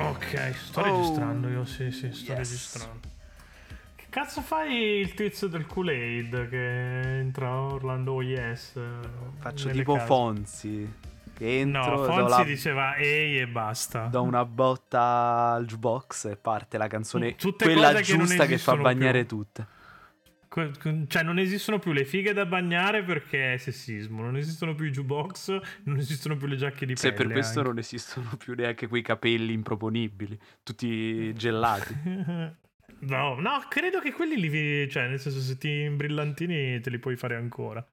Ok, sto Oh. registrando io, sì, sì, sto Yes. registrando. Cazzo fai il tizio del Kool-Aid che entra Orlando Oh Yes? Faccio tipo case? Fonzi. Che No, entro, do, Fonzi la- diceva ehi e basta. do una botta al jukebox e parte la canzone Tutte quella cose che giusta che, fa bagnare più. tutte. Cioè, non esistono più le fighe da bagnare perché è sessismo. Non esistono più i jukebox, non esistono più le giacche di Se pelle. per questo anche. non esistono più neanche quei capelli improponibili, tutti gelati. No, no, credo che quelli li. Cioè, nel senso, se ti imbrillantini te li puoi fare ancora.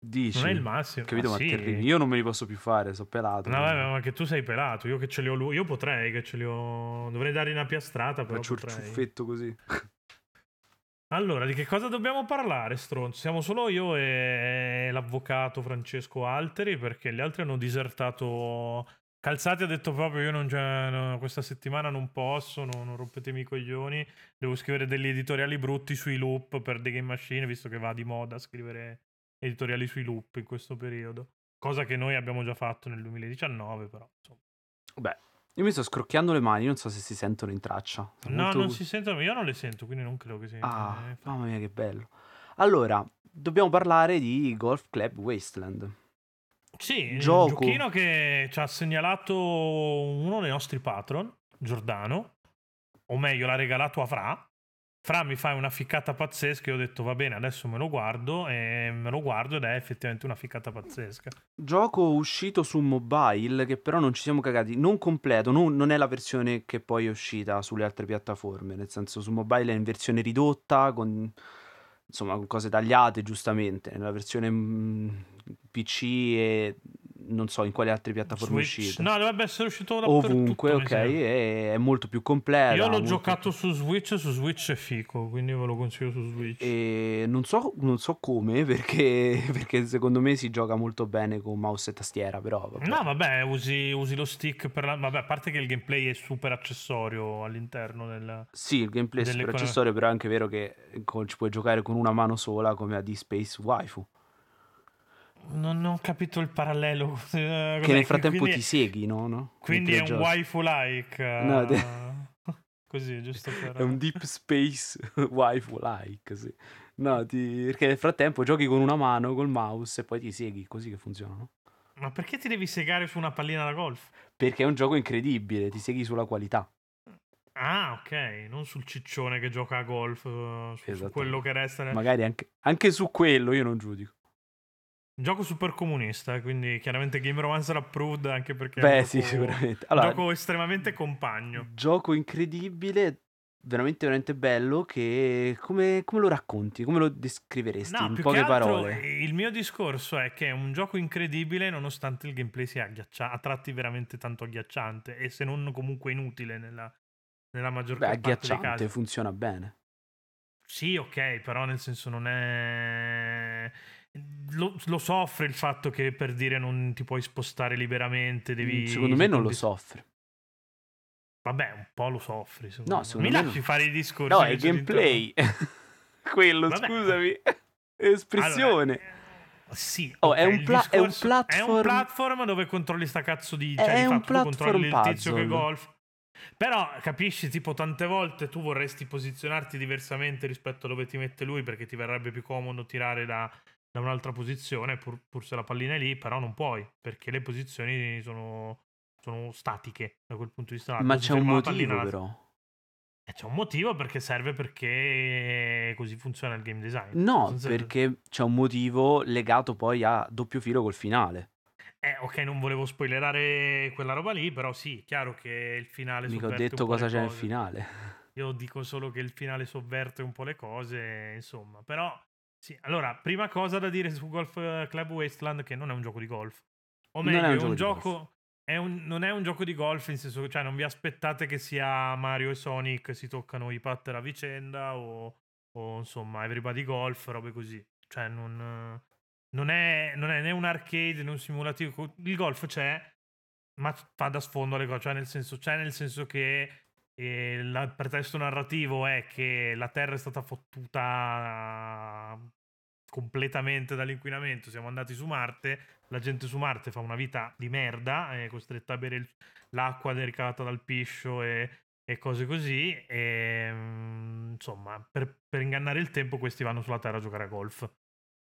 Dici? Non è il massimo. Capito? Ma Ma sì. terribili. Io non me li posso più fare, sono pelato. No, vabbè, ma che tu sei pelato. Io che ce li ho lui. Io potrei che ce li ho. Dovrei dare una piastrata, però. Faccio il potrei. ciuffetto così. Allora, di che cosa dobbiamo parlare, stronzo? Siamo solo io e l'avvocato Francesco Alteri, perché gli altri hanno disertato. Calzati ha detto proprio: Io non no, questa settimana non posso, no- non rompetemi i coglioni. Devo scrivere degli editoriali brutti sui loop per The Game Machine, visto che va di moda scrivere editoriali sui loop in questo periodo. Cosa che noi abbiamo già fatto nel 2019, però. Insomma. Beh, io mi sto scrocchiando le mani, non so se si sentono in traccia. Sono No, molto- non si sentono. Io non le sento, quindi non credo che si. Ah, eh, mamma mia, che bello. Allora, dobbiamo parlare di Golf Club Wasteland. Sì, Gioco. un giochino che ci ha segnalato uno dei nostri patron, Giordano, o meglio l'ha regalato a Fra. Fra mi fa una ficcata pazzesca e ho detto va bene, adesso me lo guardo e me lo guardo ed è effettivamente una ficcata pazzesca. Gioco uscito su mobile che però non ci siamo cagati, non completo, non, non è la versione che poi è uscita sulle altre piattaforme, nel senso su mobile è in versione ridotta, con insomma con cose tagliate giustamente, nella versione mm, PC e non so in quali altre piattaforme Switch- uscita. No, dovrebbe essere uscito dappertutto. Ovunque, ok, è, è molto più completa. Io l'ho molto giocato su Switch, su Switch è fico, quindi ve lo consiglio su Switch. E non so, non so come, perché, perché secondo me si gioca molto bene con mouse e tastiera, però vabbè. No, vabbè, usi, usi lo stick per la... Vabbè, a parte che il gameplay è super accessorio all'interno del... Sì, il gameplay è super accessorio, però è anche vero che ci puoi giocare con una mano sola come a D-Space Waifu. Non ho capito il parallelo. eh, Che nel frattempo quindi, ti segui, no? no? Quindi è un waifu-like. eh, No, te- Così, giusto per... È un Deep Space Waifu-like, sì. No, ti- perché nel frattempo giochi con una mano, col mouse, e poi ti segui, così che funziona, no? Ma perché ti devi segare su una pallina da golf? Perché è un gioco incredibile, ti segui sulla qualità. Ah, ok, non sul ciccione che gioca a golf, eh, su- su, quello che resta nel... Magari anche, anche su quello io non giudico. Gioco super comunista, quindi chiaramente Game Romancer approved anche perché Beh, sì, gioco- sicuramente. Allora, gioco estremamente compagno. gioco incredibile, veramente, veramente bello, che come, come lo racconti? Come lo descriveresti No, in poche che altro, parole? il mio discorso è che è un gioco incredibile nonostante il gameplay sia agghiaccia- a tratti veramente tanto agghiacciante e se non comunque inutile nella, nella maggior Beh, parte dei agghiacciante, casi. funziona bene. Sì, ok, però nel senso non è... Lo, lo soffre il fatto che per dire non ti puoi spostare liberamente, devi... Mm, Secondo me non lo soffre. Vabbè, un po' lo soffri. secondo No, me. secondo Mi me lasci fare i discorsi. No, è gameplay. Quello, Vabbè. scusami. Espressione. Allora, eh, sì, Oh, ok, è un pla- è un platform- È un platform dove controlli sta cazzo di. È Cioè, di un fatto controlli il platform tizio che golf. Però capisci, tipo, tante volte tu vorresti posizionarti diversamente rispetto a dove ti mette lui perché ti verrebbe più comodo tirare da, da un'altra posizione, pur, pur se la pallina è lì, però non puoi perché le posizioni sono, sono statiche da quel punto di vista. Ma c'è un pallina, motivo, però. Eh, c'è un motivo perché serve perché così funziona il game design. No, perché c'è un motivo legato poi a doppio filo col finale. Eh, ok, non volevo spoilerare quella roba lì, però sì, chiaro che il finale Mica ho detto cosa c'è nel finale. Io dico solo che il finale sovverte un po' le cose, insomma. Però, sì. Allora, prima cosa da dire su Golf eh, Club Wasteland che non è un gioco di golf. O Non è meglio, un è un gioco di gioco... È un- non è un gioco di golf, in senso che cioè, non vi aspettate che sia Mario e Sonic si toccano i putter a vicenda o, o, insomma Everybody Golf, robe così. Cioè, non... non è, non è né un arcade né un simulativo. Il golf c'è, ma fa da sfondo alle cose, cioè nel senso, c'è nel senso che eh, il pretesto narrativo è che la Terra è stata fottuta completamente dall'inquinamento, siamo andati su Marte, la gente su Marte fa una vita di merda, è costretta a bere il, l'acqua ricavata dal piscio e, e cose così, e mm, insomma, per, per ingannare il tempo questi vanno sulla Terra a giocare a golf.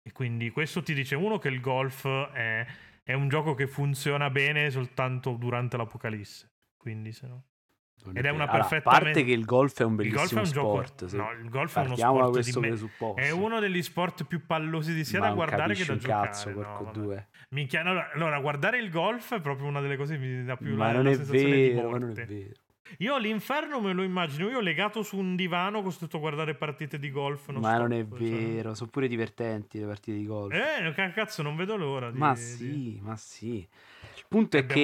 E quindi questo ti dice uno che il golf è, è un gioco che funziona bene soltanto durante l'apocalisse. Quindi se no... Ed è una perfetta. Allora, a parte che il golf è un bellissimo è un sport. Gioco... No, il golf è uno sport di me... È uno degli sport più pallosi di sia Ma da guardare che da giocare. Cazzo, no, due. Minchia, allora, allora, guardare il golf è proprio una delle cose che mi dà più ma la, non la vero, ma non è vero. Io l'inferno me lo immagino, io legato su un divano costretto a guardare partite di golf. Non Ma stop, non è cioè. vero, sono pure divertenti le partite di golf. Eh, cazzo, non vedo l'ora. Di, ma sì, di... ma sì. Il punto è che,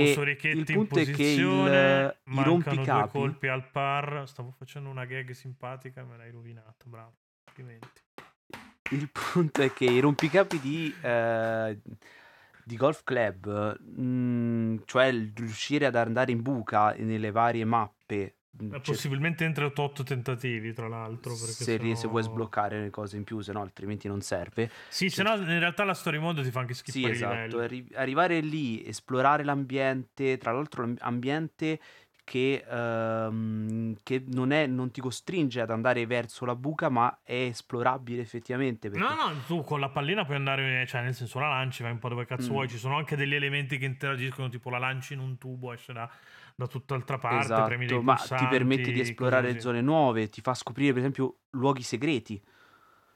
il punto è che il, i rompicapi... due colpi al par, stavo facendo una gag simpatica me l'hai rovinato, bravo. Complimenti. Il punto è che i rompicapi di... Eh, di golf club, mh, mm, cioè riuscire ad andare in buca nelle varie mappe. Cioè, possibilmente entro 8 tentativi, tra l'altro. Se, sennò... se, vuoi sbloccare le cose in più, se no altrimenti non serve. Sì, se no in realtà la story mode ti fa anche skippare sì, esatto. Arri- arrivare lì, esplorare l'ambiente, tra l'altro l'ambiente che, ehm, che non, è, non, ti costringe ad andare verso la buca, ma è esplorabile effettivamente. Perché... No, no, tu con la pallina puoi andare, cioè nel senso la lanci, vai un po' dove cazzo mm. vuoi. Ci sono anche degli elementi che interagiscono, tipo la lanci in un tubo, esce da, da tutt'altra parte, esatto, premi dei ma ti permette di esplorare zone nuove, ti fa scoprire per esempio luoghi segreti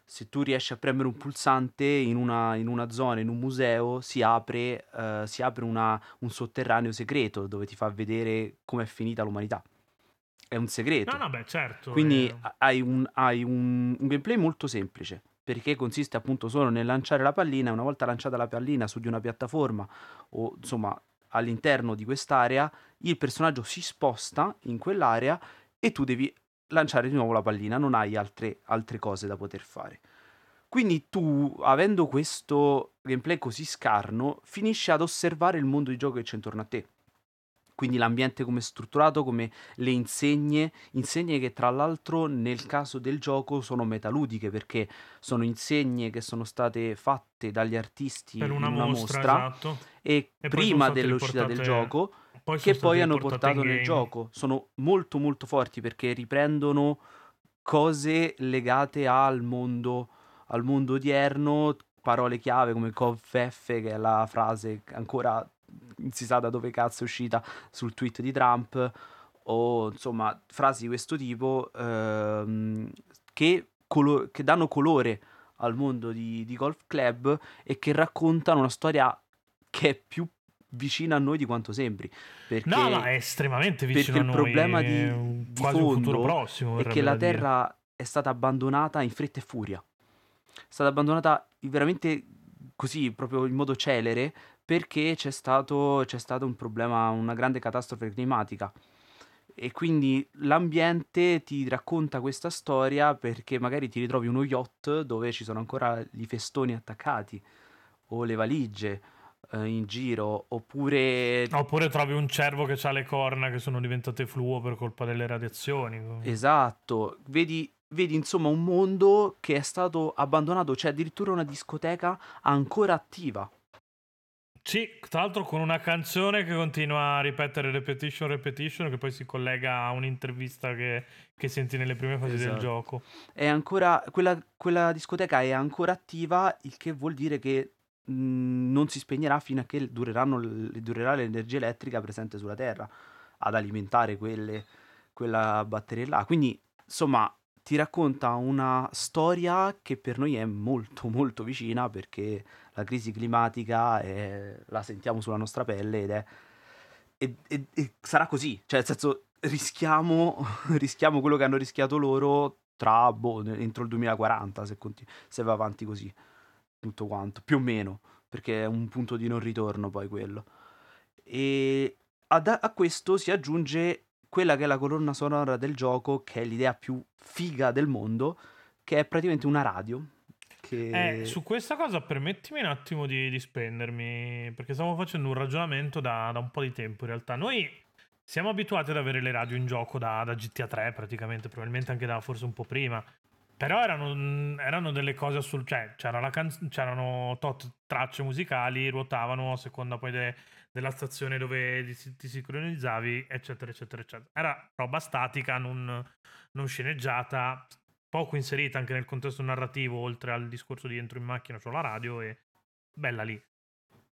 se tu riesci a premere un pulsante in una, in una zona, in un museo, si apre, uh, si apre una, un sotterraneo segreto dove ti fa vedere com'è finita l'umanità. È un segreto. No, no, beh, certo. Quindi è... hai, un, hai un, un, gameplay molto semplice. Perché consiste appunto solo nel lanciare la pallina. Una volta lanciata la pallina su di una piattaforma o insomma all'interno di quest'area, il personaggio si sposta in quell'area e tu devi lanciare di nuovo la pallina, non hai altre, altre cose da poter fare. Quindi tu, avendo questo gameplay così scarno, finisci ad osservare il mondo di gioco che c'è intorno a te. Quindi l'ambiente come è strutturato, come le insegne, insegne che tra l'altro nel caso del gioco sono metaludiche perché sono insegne che sono state fatte dagli artisti per una, in una mostra, esatto. e, e prima dell'uscita del gioco poi che poi hanno portato nel gioco. Sono molto molto forti perché riprendono cose legate al mondo, al mondo odierno, parole chiave come COVF, che è la frase ancora si sa da dove cazzo è uscita sul tweet di Trump, o insomma frasi di questo tipo ehm, che, colo- che, danno colore al mondo di, di Golf Club e che raccontano una storia che è più vicina a noi di quanto sembri. Perché, no, no, è estremamente vicino a noi. Il problema di, di fondo prossimo, è che la Terra dire. è stata abbandonata in fretta e furia. È stata abbandonata veramente così, proprio in modo celere, perché c'è stato, c'è stato un problema, una grande catastrofe climatica. E quindi l'ambiente ti racconta questa storia perché magari ti ritrovi uno yacht dove ci sono ancora i festoni attaccati o le valigie eh, in giro, oppure... Oppure trovi un cervo che ha le corna che sono diventate fluo per colpa delle radiazioni. Esatto, vedi, vedi insomma un mondo che è stato abbandonato, c'è addirittura una discoteca ancora attiva. Sì, tra l'altro con una canzone che continua a ripetere repetition, repetition, che poi si collega a un'intervista che, che senti nelle prime fasi esatto. del gioco. È ancora, quella, quella discoteca è ancora attiva, il che vuol dire che Mhmm, non si spegnerà fino a che dureranno durerà l'energia elettrica presente sulla Terra ad alimentare quelle, quella batteria là. Quindi, insomma, ti racconta una storia che per noi è molto molto vicina perché la crisi climatica è, la sentiamo sulla nostra pelle ed è e, e, e sarà così, cioè nel senso rischiamo, rischiamo quello che hanno rischiato loro tra boh, entro il 2040 se, continu- se va avanti così tutto quanto, più o meno, perché è un punto di non ritorno poi quello. E ad, a questo si aggiunge quella che è la colonna sonora del gioco, che è l'idea più figa del mondo, che è praticamente una radio. Che... Eh, su questa cosa permettimi un attimo di, di spendermi, perché stiamo facendo un ragionamento da, da, un po' di tempo in realtà. Noi siamo abituati ad avere le radio in gioco da, da GTA 3 praticamente, probabilmente anche da forse un po' prima. Però erano, erano delle cose sul... cioè c'era canz- c'erano tot tracce musicali, ruotavano a seconda poi de- della stazione dove ti, ti, sincronizzavi, eccetera, eccetera, eccetera. Era roba statica, non, non sceneggiata, poco inserita anche nel contesto narrativo, oltre al discorso di entro in macchina, c'ho la radio e bella lì.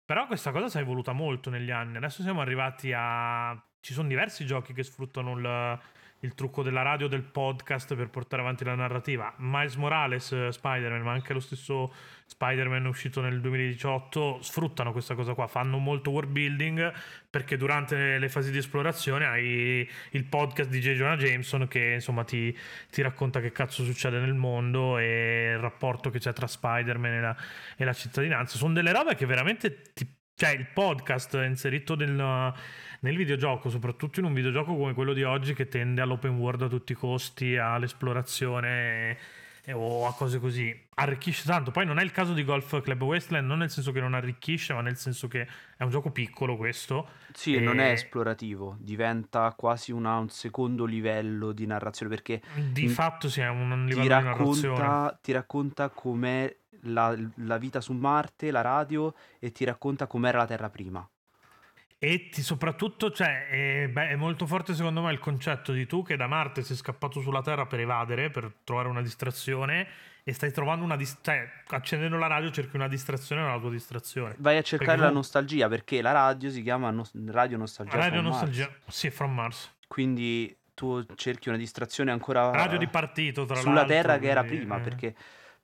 Però questa cosa si è evoluta molto negli anni. Adesso siamo arrivati a... Ci sono diversi giochi che sfruttano il il trucco della radio del podcast per portare avanti la narrativa. Miles Morales, eh, Spider-Man, ma anche lo stesso Spider-Man uscito nel 2018 sfruttano questa cosa qua, fanno molto world building perché durante le fasi di esplorazione hai il podcast di J. Jonah Jameson che insomma ti, ti racconta che cazzo succede nel mondo e il rapporto che c'è tra Spider-Man e la, e la cittadinanza. Sono delle robe che veramente ti cioè il podcast inserito nel, nel, videogioco, soprattutto in un videogioco come quello di oggi che tende all'open world a tutti i costi, all'esplorazione e, o a cose così, arricchisce tanto. Poi non è il caso di Golf Club Wasteland, non nel senso che non arricchisce, ma nel senso che è un gioco piccolo questo. Sì, e... non è esplorativo, diventa quasi una, un secondo livello di narrazione perché... Di in... fatto sì, è un livello racconta, di narrazione. Ti racconta com'è la, la vita su Marte, la radio, e ti racconta com'era la Terra prima. E ti, soprattutto, cioè, è, beh, è, molto forte secondo me il concetto di tu che da Marte sei scappato sulla Terra per evadere, per trovare una distrazione e stai trovando una distrazione, cioè, accendendo la radio cerchi una distrazione nella tua distrazione. Vai a cercare perché la nostalgia perché la radio si chiama no- Radio Nostalgia. Radio Nostalgia, Mars. sì, from Mars. Quindi tu cerchi una distrazione ancora... Radio di partito, tra sulla l'altro. Sulla Terra che era prima, eh. perché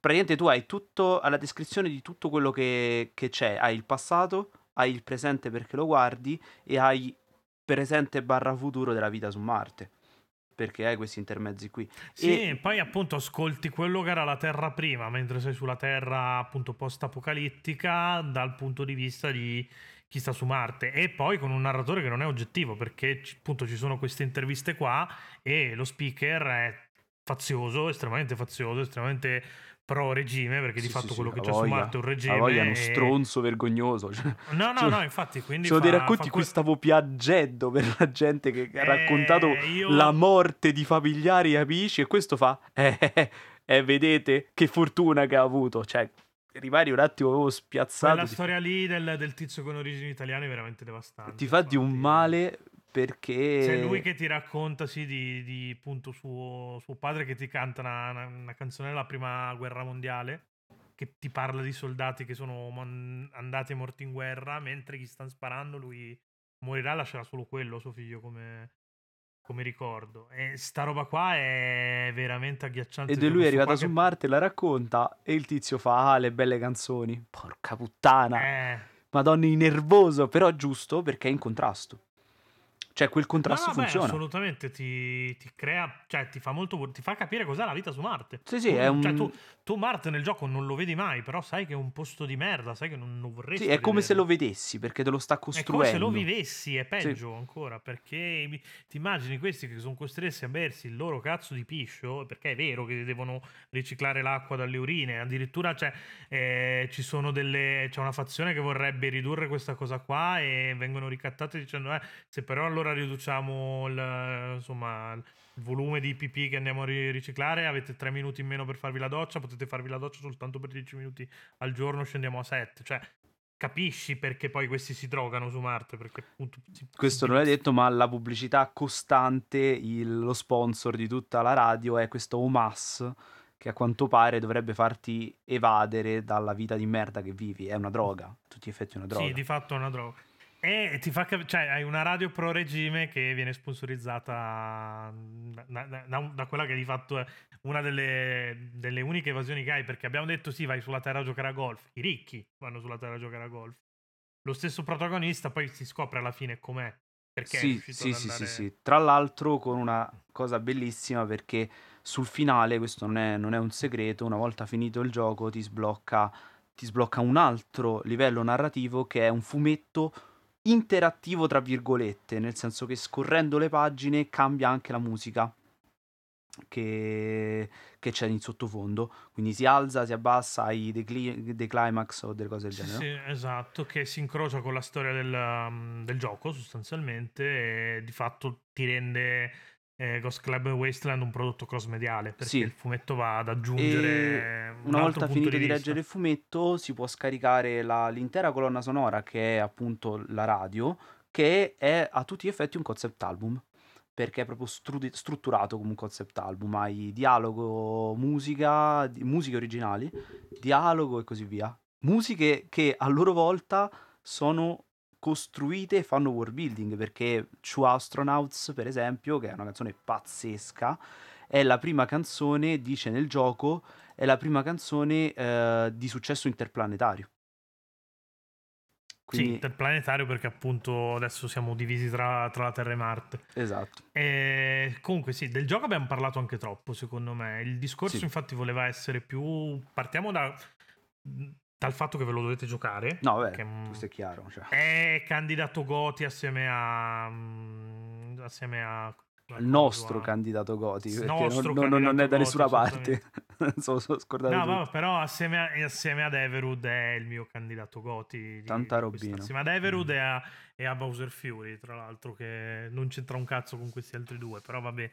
praticamente tu hai tutto alla descrizione di tutto quello che, che c'è. Hai il passato, hai il presente perché lo guardi e hai presente barra futuro della vita su Marte perché hai questi intermezzi qui. Sì, e poi appunto ascolti quello che era la Terra prima, mentre sei sulla Terra appunto post-apocalittica dal punto di vista di chi sta su Marte e poi con un narratore che non è oggettivo perché appunto ci sono queste interviste qua e lo speaker è fazioso, estremamente fazioso, estremamente pro regime, perché sì, di fatto sì, quello sì, che c'è voglia, su Marte è un regime. Voglia è uno stronzo vergognoso. Cioè, no, no, cioè, no, infatti. Quindi sono fa, dei racconti in cui stavo piangendo per la gente che ha raccontato eh, io... la morte di familiari e amici, e questo fa. Eh, eh, eh, vedete che fortuna che ha avuto. Cioè, rimani un attimo proprio spiazzato. La storia lì del, del, tizio con origini italiane è veramente devastante. Ti fa di un male perché... C'è lui che ti racconta, sì, di, di appunto suo, suo, padre che ti canta una, una, una, canzone della prima guerra mondiale, che ti parla di soldati che sono man- andati e morti in guerra, mentre gli stanno sparando lui morirà, lascerà solo quello, suo figlio, come, come ricordo. E sta roba qua è veramente agghiacciante. Ed lui è arrivato su che... Marte, la racconta e il tizio fa ah, le belle canzoni. Porca puttana. Eh. Madonna, nervoso, però giusto perché è in contrasto. Cioè, quel contrasto no, no, funziona. Beh, assolutamente ti, ti, crea, cioè ti fa molto, ti fa capire cos'è la vita su Marte. Sì, sì, tu, è un... Cioè, tu, tu, Marte nel gioco non lo vedi mai, però sai che è un posto di merda, sai che non, non vorresti. Sì, è come se lo vedessi, perché te lo sta costruendo. È come se lo vivessi, è peggio sì. ancora, perché ti immagini questi che sono costretti a bersi il loro cazzo di piscio, perché è vero che devono riciclare l'acqua dalle urine, addirittura cioè, eh, ci sono delle, c'è una fazione che vorrebbe ridurre questa cosa qua e vengono ricattate dicendo, eh, se però allora allora riduciamo il, insomma, il volume di PP che andiamo a riciclare, avete 3 minuti in meno per farvi la doccia, potete farvi la doccia soltanto per 10 minuti al giorno, scendiamo a 7. Cioè, capisci perché poi questi si drogano su Marte. Perché appunto, si, Questo non l'hai detto, ma la pubblicità costante, il, lo sponsor di tutta la radio è questo OMAS che a quanto pare dovrebbe farti evadere dalla vita di merda che vivi. È una droga, a tutti gli effetti è una droga. Sì, di fatto è una droga. E ti fa cap- cioè, hai una radio pro regime che viene sponsorizzata da, da, da, quella che di fatto è una delle, delle, uniche evasioni che hai. Perché abbiamo detto sì, vai sulla terra a giocare a golf. I ricchi vanno sulla terra a giocare a golf. Lo stesso protagonista poi si scopre alla fine com'è. Perché sì, sì, sì, sì, sì. Tra l'altro con una cosa bellissima perché sul finale, questo non è, non è un segreto, una volta finito il gioco ti sblocca, ti sblocca un altro livello narrativo che è un fumetto interattivo tra virgolette, nel senso che scorrendo le pagine cambia anche la musica. che, che c'è in sottofondo. Quindi si alza, si abbassa, hai dei, cli- dei climax o delle cose del genere. sì, esatto, che si incrocia con la storia del, um, del gioco sostanzialmente e di fatto ti rende eh, Ghost Club Wasteland un prodotto cross-mediale perché Sì. il fumetto va ad E aggiungere un una volta finito di di leggere il fumetto, si può scaricare la- l'intera colonna sonora, che è appunto la radio, che è a tutti gli effetti un concept album. Perché è proprio stru- strutturato come un concept album. Hai dialogo, musica, di- musiche originali, dialogo e così via. Musiche che a loro volta sono costruite e fanno world building. Perché True Astronauts, per esempio, che è una canzone pazzesca, è la prima canzone, dice nel gioco, è la prima canzone eh, di successo interplanetario. Sì, Quindi, interplanetario perché appunto adesso siamo divisi tra, tra la Terra e Marte. esatto. E comunque sì, del gioco abbiamo parlato anche troppo secondo me. Il discorso Sì. infatti voleva essere più... Partiamo da, dal fatto che ve lo dovete giocare. No, vabbè, che, mm, questo è chiaro. cioè. È candidato Goti assieme a... mm, assieme a... il nostro candidato Goti, perché nostro non, non- non è da nessuna Goti, parte. sono, sono scordato No, vabbè, però assieme, a- assieme ad Everwood è il mio candidato Goti. Tanta robina. questa- Assieme ad Everwood e a, e a Bowser Fury, tra l'altro, che non c'entra un cazzo con questi altri due, però vabbè.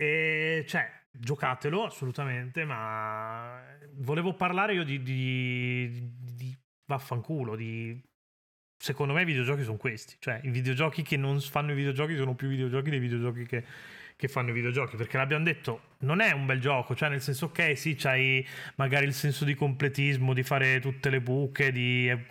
E cioè, giocatelo assolutamente, ma volevo parlare io di, di, di- vaffanculo, di... Secondo me i videogiochi sono questi, cioè i videogiochi che non fanno i videogiochi sono più videogiochi dei videogiochi che, che fanno i videogiochi, perché l'abbiamo detto, non è un bel gioco, cioè nel senso ok, sì, c'hai magari il senso di completismo, di fare tutte le buche, di, eh,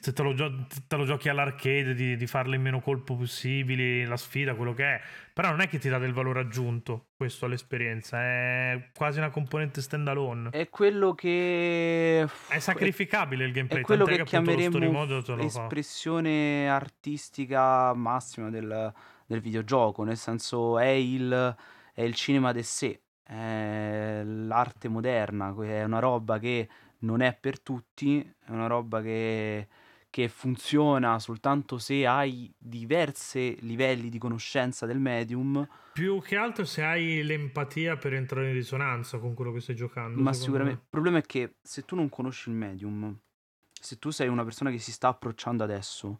se te lo, gio- te lo giochi all'arcade, di, di farle in meno colpo possibili, la sfida, quello che è, però non è che ti dà del valore aggiunto questo all'esperienza, è quasi una componente standalone. È quello che... È sacrificabile il gameplay, È quello tant'è che story chiameremo espressione artistica massima del, del videogioco, nel senso è il, è il cinema de sé, è l'arte moderna, è una roba che non è per tutti, è una roba che, che funziona soltanto se hai diversi livelli di conoscenza del medium, Più che altro se hai l'empatia per entrare in risonanza con quello che stai giocando. ma sicuramente me. il problema è che se tu non conosci il medium, se tu sei una persona che si sta approcciando adesso,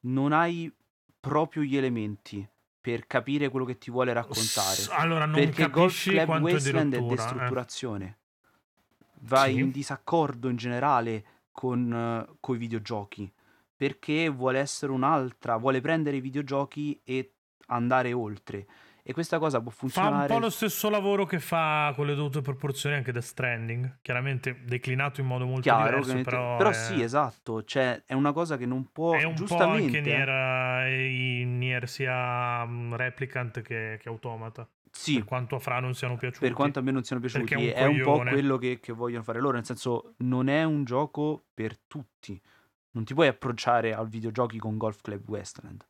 non hai proprio gli elementi per capire quello che ti vuole raccontare. S- Allora, non Perché Golf Club Wasteland è eh. destrutturazione. Vai Sì. in disaccordo in generale con i videogiochi. Perché vuole essere un'altra, vuole prendere i videogiochi e andare oltre. E questa cosa può Fa un funzionare. po' lo stesso lavoro che fa con le dovute proporzioni anche Death Stranding. Chiaramente declinato in modo molto Chiaro, diverso, però, però è, sì, esatto, cioè è una cosa che non può è un po' giustamente anche eh. Nier, eh, in Nier sia mm, Replicant che, che Automata. Sì, Per quanto a Fra non siano piaciuti. per quanto a me non siano piaciuti, Perché è un un, po' quello che, che vogliono fare loro, nel senso non è un gioco per tutti. Non ti puoi approcciare al videogiochi con Golf Club Westland.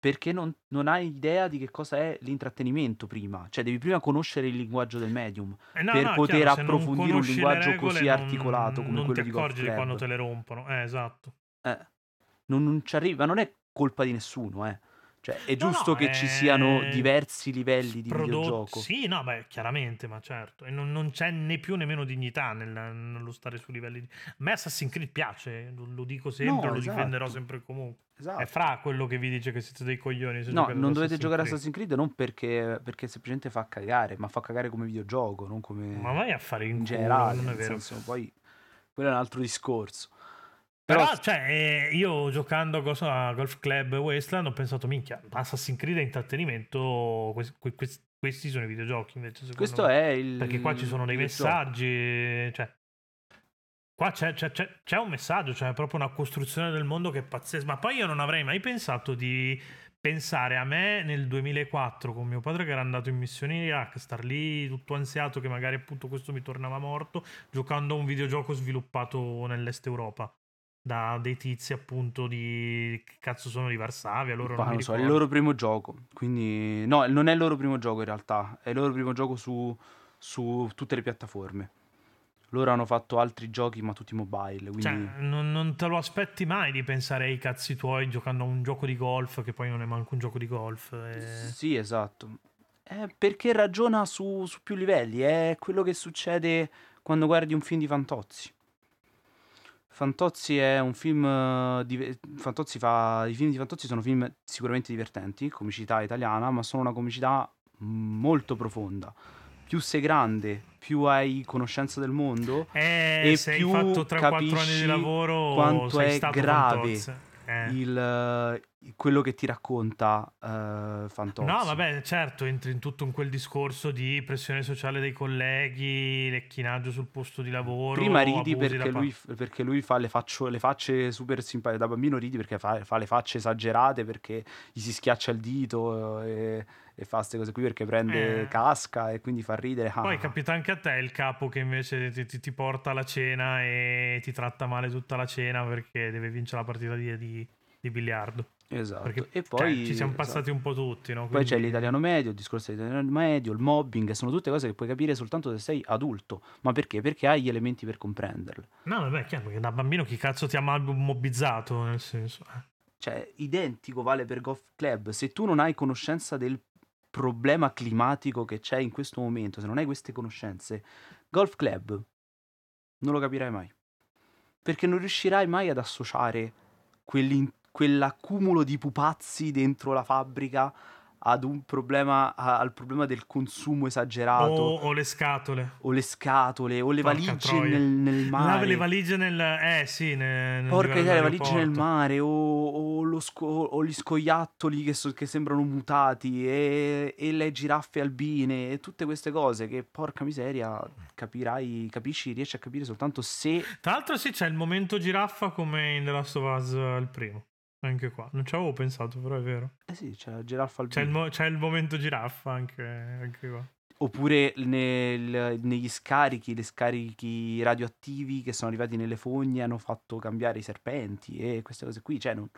Perché non, non hai idea di che cosa è l'intrattenimento prima. Cioè, devi prima conoscere il linguaggio del medium. Eh, no, per no, poter chiaro, non approfondire un linguaggio così non- articolato come non quello ti di Golf accorgi di quando te le rompono. Eh, esatto. Eh, non, non ci arriva, non è colpa di nessuno, eh. Cioè, è giusto no, che ci è- siano diversi livelli di Prodotto- videogioco. Sì, no, beh, chiaramente, ma certo. E non, non c'è né più né meno dignità nel- nello stare su livelli di... A me Assassin's Creed piace, lo, lo dico sempre, No, lo esatto. difenderò sempre e comunque. Esatto. È fra quello che vi dice che siete dei coglioni. se No, non dovete giocare a Creed. Assassin's Creed non perché, perché semplicemente fa cagare, ma fa cagare come videogioco, non come Ma vai a fare in, in culo, generale. non è vero. senso, poi quello è un altro discorso. Però, Però, cioè, eh, io giocando a Golf Club Wasteland ho pensato, minchia, Assassin's Creed è intrattenimento, questi, que- questi- sono i videogiochi invece, questo me. è il Perché qua ci sono dei messaggi, cioè... Qua c'è, c'è- c'è- c'è un messaggio, c'è proprio una costruzione del mondo che è pazzesca. Ma poi io non avrei mai pensato di pensare a me nel 2004 con mio padre che era andato in missione in Iraq, star lì tutto ansiato che magari appunto questo mi tornava morto, giocando a un videogioco sviluppato nell'est Europa da dei tizi appunto di che cazzo sono di Varsavia, loro Ma non non so, è il loro primo gioco. Quindi, no, non è il loro primo gioco in realtà, è il loro primo gioco su, su tutte le piattaforme. Loro hanno fatto altri giochi, ma tutti mobile. Quindi, Cioè, non, non te lo aspetti mai di pensare ai cazzi tuoi giocando a un gioco di golf che poi non è manco un gioco di golf. e- sì, esatto. Eh, perché ragiona su, su più livelli, è quello che succede quando guardi un film di Fantozzi. Fantozzi è un film. eh, dive- Fantozzi fa. I film di Fantozzi sono film sicuramente divertenti, comicità italiana, ma sono una comicità molto profonda. Più sei grande, più hai conoscenza del mondo Eh, e se hai più fatto 3-4 anni di capisci lavoro, quanto è grave Fantozzi. Eh. il, eh, quello che ti racconta eh, Fantozzi. No, vabbè, certo, entri in tutto in quel discorso di pressione sociale dei colleghi, lecchinaggio sul posto di lavoro. Prima ridi da perché pa- lui, perché lui fa le, faccio- le facce super simpatiche. Da bambino ridi perché fa, fa le facce esagerate, perché gli si schiaccia il dito eh, e, e fa queste cose qui perché prende Eh. casca e quindi fa ridere. Ah. Poi capita anche a te il capo che invece ti, ti- ti porta alla cena e ti tratta male tutta la cena perché deve vincere la partita di, di- di biliardo. Esatto. Perché e cioè, poi ci siamo esatto. passati un po' tutti, no? Poi c'è Quindi- l'italiano medio, il discorso dell'italiano medio, il mobbing, sono tutte cose che puoi capire soltanto se sei adulto. Ma perché? Perché hai gli elementi per comprenderle. No, vabbè, è chiaro, perché da bambino chi cazzo ti ha mobbizzato, nel senso... eh. Cioè, identico vale per Golf Club. Se tu non hai conoscenza del problema climatico che c'è in questo momento, se non hai queste conoscenze, Golf Club non lo capirai mai. Perché non riuscirai mai ad associare quell'accumulo di pupazzi dentro la fabbrica ad un problema, a- al problema del consumo esagerato. O, o le scatole. O le scatole, o le Porca valigie nel, nel La- mare. le valigie nel... Eh sì, nel, nel Porca miseria, le valigie nel mare o, o lo sco- o gli scoiattoli che, so- che sembrano mutati e, e le giraffe albine e tutte queste cose che porca miseria capirai, capisci, riesci a capire soltanto se Tra l'altro sì, c'è il momento giraffa come in The Last of Us eh, il primo. Anche qua. Non ci avevo pensato, però è vero. eh sì, c'è la giraffa C'è il, mo- c'è il momento giraffa anche, anche qua. Oppure nel- negli scarichi, le scarichi radioattivi che sono arrivati nelle fogne hanno fatto cambiare i serpenti e queste cose qui. Cioè, non-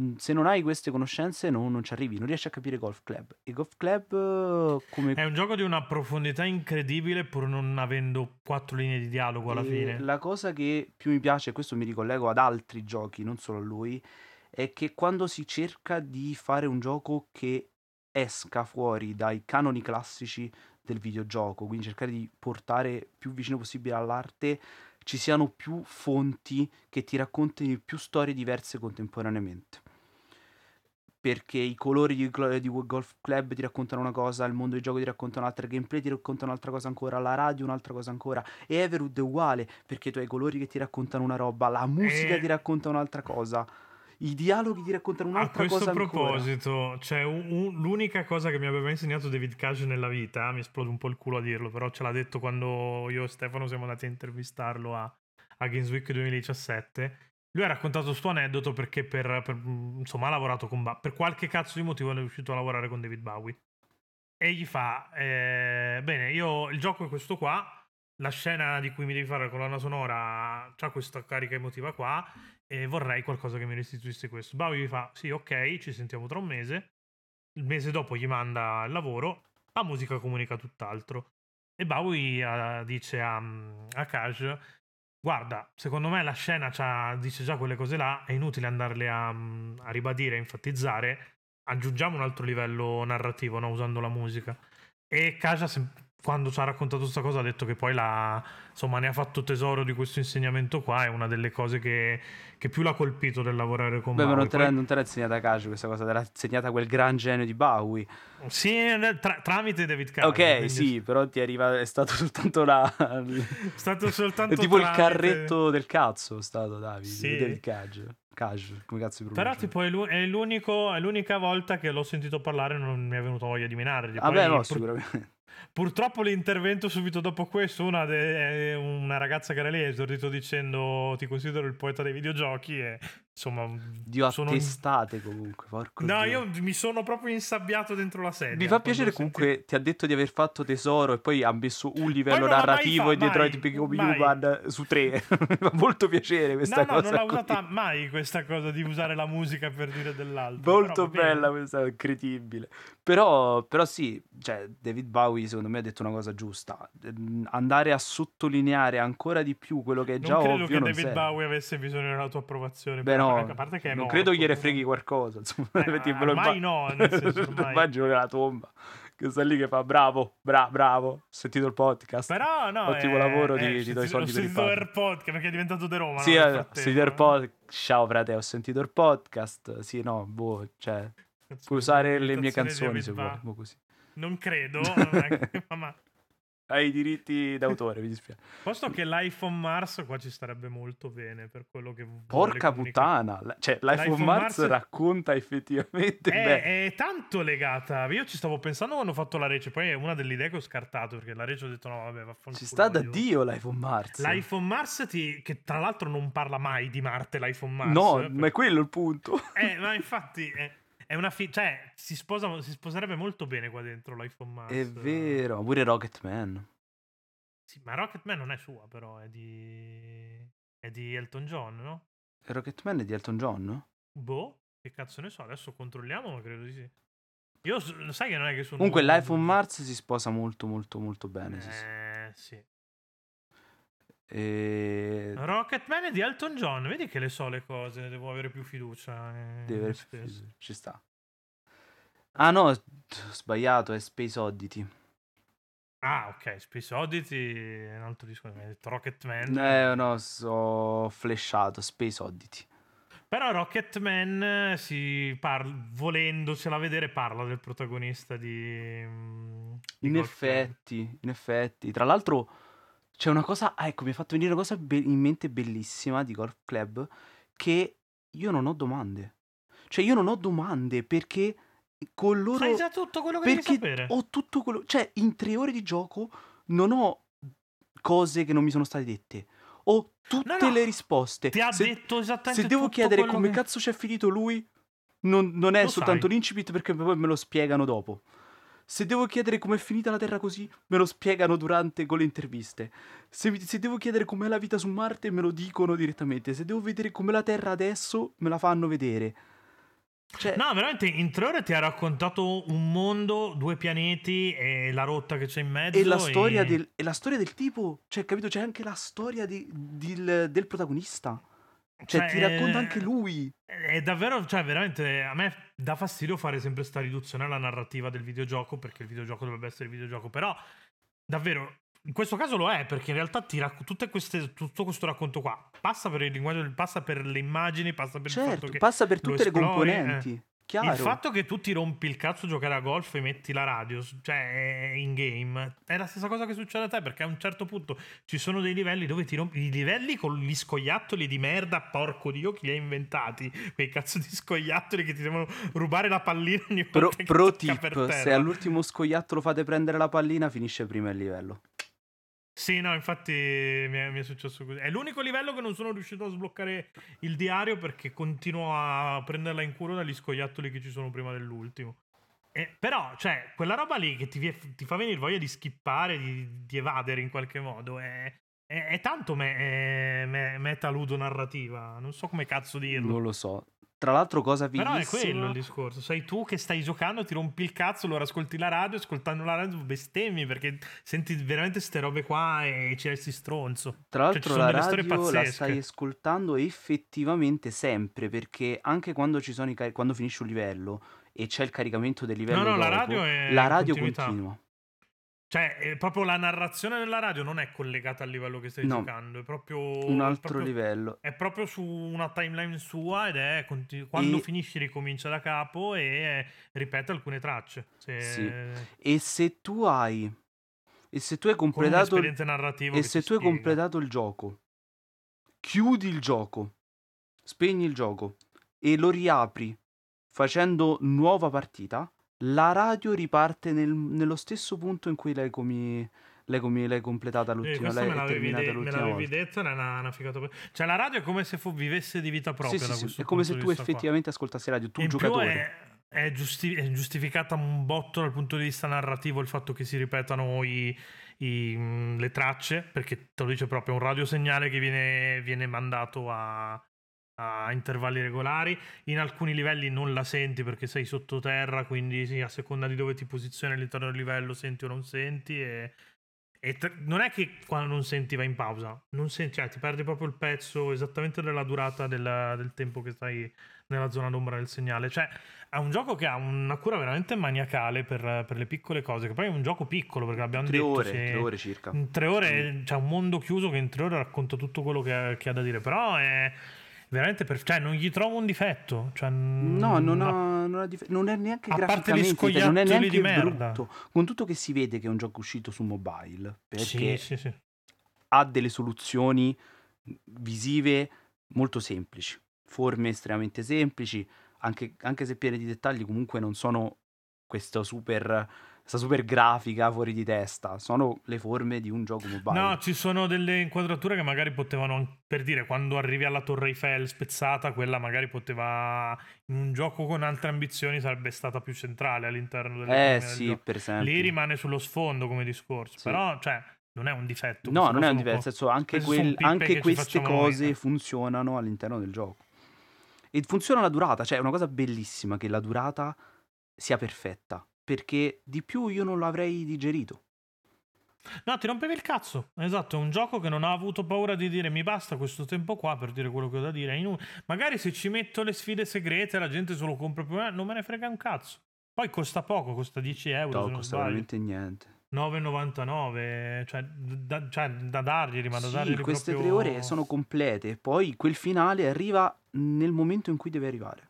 mm, se non hai queste conoscenze non, non ci arrivi, non riesci a capire Golf Club. E Golf Club eh, come È un gioco di una profondità incredibile pur non avendo quattro linee di dialogo alla E fine. La cosa che più mi piace, e questo mi ricollego ad altri giochi, non solo a lui, è che quando si cerca di fare un gioco che esca fuori dai canoni classici del videogioco, quindi cercare di portare più vicino possibile all'arte, ci siano più fonti che ti raccontino più storie diverse contemporaneamente. Perché i colori di, di Golf Club ti raccontano una cosa, il mondo di gioco ti racconta un'altra, il gameplay ti racconta un'altra cosa ancora, la radio un'altra cosa ancora. E Everwood è uguale, perché tu hai i colori che ti raccontano una roba, la musica E- ti racconta un'altra cosa, i dialoghi ti raccontano A un'altra questo cosa proposito, c'è un- un- l'unica cosa che mi aveva insegnato David Cage nella vita, mi esplode un po' il culo a dirlo, però ce l'ha detto quando io e Stefano siamo andati a intervistarlo a, a Games Week 2017. Lui ha raccontato sto aneddoto perché per, per- insomma, ha lavorato con Ba- per qualche cazzo di motivo è riuscito a lavorare con David Bowie. E gli fa, eh, bene, io il gioco è questo qua, la scena di cui mi devi fare la colonna sonora ha questa carica emotiva qua e vorrei qualcosa che mi restituisse questo. Bowie gli fa, sì, ok, ci sentiamo tra un mese. Il mese dopo gli manda il lavoro, la musica comunica tutt'altro. E Bowie eh, dice a, a Cage, guarda, secondo me la scena dice già quelle cose là, è inutile andarle a, a ribadire, a enfatizzare, aggiungiamo un altro livello narrativo, no? usando la musica. E sem- quando ci ha raccontato questa cosa ha detto che poi la, insomma, ne ha fatto tesoro di questo insegnamento qua, è una delle cose che, che più l'ha colpito del lavorare con Beh, Bowie. non te, Poi- l'ha, non te l'ha insegnata Cage questa cosa, te l'ha insegnata quel gran genio di Bowie. Sì, tra- tramite David Cage. ok, quindi sì, però ti arriva, è stato soltanto la... È stato soltanto È tipo il tramite- carretto del cazzo, è stato Davide, Sì. David Cage. Cage, come cazzo si Però tipo è, l'u- è l'unico- è l'unica volta che l'ho sentito parlare non mi è venuto voglia di menargli. Vabbè, Poi no, pur- sicuramente. Purtroppo l'intervento subito dopo questo, una, de- una ragazza che era lì ha esordito dicendo ti considero il poeta dei videogiochi e insomma... Dio sono- attestate comunque, porco No, Dio. io mi sono proprio insabbiato dentro la sedia. Mi fa piacere comunque, ti ha detto di aver fatto tesoro e poi ha messo un livello narrativo fa- e dietro mai, ai tipi come mai. Human su tre. Mi fa molto piacere questa No, no, cosa non l'ha qui. usata mai questa cosa di usare la musica per dire dell'altro. Molto bene. bella questa, incredibile. Però, però sì, cioè, David Bowie secondo me ha detto una cosa giusta. Ehm, Andare a sottolineare ancora di più quello che è già non credo ovvio che David serve. Bowie avesse bisogno della tua approvazione. Beh no, a parte che è non morto, credo gliene freghi qualcosa. Insomma, Eh, ormai no, nel senso, ormai. immagino nella tomba che sta lì che fa bravo, bra- bravo, ho sentito il podcast. Però no, Ottimo è, lavoro, è, ti, ti do i soldi ho per il sentito podcast. AirPod perché è diventato De Roma. Sì, no, eh, ho sentito il podcast. Ciao frate, ho sentito il podcast. Sì, no, boh, cioè, puoi usare le mie canzoni se vuoi. Non credo, ma Hai i diritti d'autore, mi dispiace. posto che l'iPhone Mars qua ci starebbe molto bene per quello che Porca puttana, cioè l'iPhone L'iPhone Mars, Mars- racconta effettivamente. È, è tanto legata. Io ci stavo pensando quando ho fatto la rece. Poi è una delle idee che ho scartato. Perché la rece ho detto: no, vabbè, vaffanculo. Ci sta da voglio- Dio l'iPhone Mars. L'iPhone Mars, ti- che tra l'altro non parla mai di Marte. L'iPhone Mars. no, eh, ma è quello il punto. Eh, ma infatti è, è una fi- cioè si, sposa, si sposerebbe molto bene qua dentro l'iPhone Mars. È vero, pure Rocketman. Sì, ma Rocketman non è sua, però è di è di Elton John, no? Rocketman è di Elton John, no? Boh, che cazzo ne so, adesso controlliamo, ma credo di sì. Io lo sai che non è che sono Comunque l'iPhone Mars si sposa molto molto molto bene. sì, sì. Eh, sì. E... Rocketman di Elton John, vedi che le so le cose, devo avere più fiducia. eh, Deve avere più- stesso. ci sta. Ah no, ho sbagliato, è Space Oddity. Ah, ok, Space Oddity è un altro discorso, mi hai detto Rocketman. Eh no, ho flashato, Space Oddity. Però Rocketman eh, si parla, volendosela vedere, parla del protagonista di... mm, di In Club. effetti, in effetti. Tra l'altro c'è una cosa, ah, ecco, mi ha fatto venire una cosa be- in mente bellissima di Golf Club, che io non ho domande. Cioè io non ho domande perché con loro... Sai già tutto quello che devi sapere. ho tutto quello... Cioè in tre ore di gioco non ho cose che non mi sono state dette. Ho tutte No, no, le risposte. Ti ha Se- detto esattamente se devo chiedere come che- cazzo c'è finito lui, non, non è Lo soltanto sai. l'incipit perché poi me lo spiegano dopo. Se devo chiedere com'è finita la Terra così, me lo spiegano durante con le interviste. Se, se devo chiedere com'è la vita su Marte, me lo dicono direttamente. Se devo vedere com'è la Terra adesso, me la fanno vedere. Cioè, No, veramente in tre ore ti ha raccontato un mondo, due pianeti e la rotta che c'è in mezzo. e la, storia e- del, e la storia del tipo, cioè, capito? C'è anche la storia di- del, del protagonista. Cioè, ti Cioè, racconta anche lui. È davvero, cioè, veramente a me dà fastidio fare sempre sta riduzione alla narrativa del videogioco perché il videogioco dovrebbe essere il videogioco, però davvero in questo caso lo è perché in realtà ti tutte queste, tutto questo racconto qua passa per il linguaggio, passa per le immagini, passa per il fatto Certo, che passa per tutte le esplori, componenti. eh. Chiaro. il fatto che tu ti rompi il cazzo a giocare a golf e metti la radio, cioè in game, è la stessa cosa che succede a te perché a un certo punto ci sono dei livelli dove ti rompi i livelli con gli scoiattoli di merda, porco dio, chi li ha inventati? Quei cazzo di scoiattoli che ti devono rubare la pallina ogni volta Pro, che pro tip, se all'ultimo scoiattolo fate prendere la pallina, finisce prima il livello. Sì, no, infatti mi è, mi è successo così. È l'unico livello che non sono riuscito a sbloccare il diario perché continuo a prenderla in culo dagli scoiattoli che ci sono prima dell'ultimo. E, però, cioè, quella roba lì che ti, ti fa venire voglia di skippare, di, di evadere in qualche modo, è, è- è tanto me, me- meta-ludo-narrativa. Non so come cazzo dirlo. Non lo so. Tra l'altro, cosa Però è quello il discorso. Sei tu che stai giocando, ti rompi il cazzo, allora ascolti la radio, ascoltando la radio bestemmi perché senti veramente ste robe qua e ci resti stronzo. Tra Cioè, ci l'altro sono la radio la stai ascoltando effettivamente sempre perché anche quando ci sono i cari- quando finisce un livello e c'è il caricamento del livello No, no, la dopo, radio è la radio continua. Cioè, è proprio la narrazione della radio non è collegata al livello che stai No. giocando, è proprio Un è altro proprio- livello. È proprio su una timeline sua ed è conti- quando E- finisci ricomincia da capo e eh, ripete alcune tracce. Se- Sì. E se tu hai e se tu hai completato narrativa e se tu hai completato il gioco, chiudi il gioco, spegni il gioco e lo riapri facendo nuova partita, la radio riparte nel- nello stesso punto in cui l'hai, comi- l'hai comi- l'hai completata Eh, l'ultima, l'hai me l'avevi, de- me l'ultima l'avevi volta. detto, era una, una figata. Cioè, la radio è come se fu- vivesse di vita propria. Sì, sì, da sì, È come se tu vista qua. effettivamente ascoltassi radio, tu In più giocatore. è, è giusti- è giustificata un botto dal punto di vista narrativo il fatto che si ripetano i- i- le tracce, perché te lo dice proprio, è un radiosegnale che viene, viene mandato a, a intervalli regolari. In alcuni livelli non la senti perché sei sottoterra, quindi sì, a seconda di dove ti posizioni all'interno del livello senti o non senti. E, E t- non è che quando non senti va in pausa, non senti, cioè ti perdi proprio il pezzo esattamente della durata del, del tempo che stai nella zona d'ombra del segnale. Cioè, è un gioco che ha una cura veramente maniacale per, per le piccole cose. Che poi è un gioco piccolo perché abbiamo tre detto. Ore, tre ore circa. in tre ore c'è cioè, un mondo chiuso che in tre ore racconta tutto quello che che ha da dire. Però è veramente per, cioè, non gli trovo un difetto. Cioè, No, non, ha, non, ha dif- non è neanche A parte gli graficamente, non è neanche di merda. brutto. Con tutto che si vede che è un gioco uscito su mobile, perché Sì, sì, sì. ha delle soluzioni visive molto semplici, forme estremamente semplici, anche, anche se piene di dettagli comunque non sono questa super, questa super grafica fuori di testa, sono le forme di un gioco mobile. No, ci sono delle inquadrature che magari potevano, an- per dire, quando arrivi alla Torre Eiffel spezzata, quella magari poteva, in un gioco con altre ambizioni, sarebbe stata più centrale all'interno dell'economia eh sì, per esempio. Lì rimane sullo sfondo come discorso, Sì. però, cioè, non è un difetto. No, non è un difetto, senso anche, quel- anche queste cose eh. funzionano all'interno del gioco. E funziona la durata, cioè è una cosa bellissima che la durata sia perfetta, perché di più io non l'avrei digerito. No, ti rompevi il cazzo. Esatto, è un gioco che non ha avuto paura di dire mi basta questo tempo qua per dire quello che ho da dire. Inu- Magari se ci metto le sfide segrete la gente se lo compra più, non me ne frega un cazzo. Poi costa poco, costa 10 euro No, costa sbaglio. veramente niente. 9,99, cioè da, cioè, da darglieli, ma da Sì, darglieli queste proprio... tre ore sono complete, poi quel finale arriva nel momento in cui deve arrivare.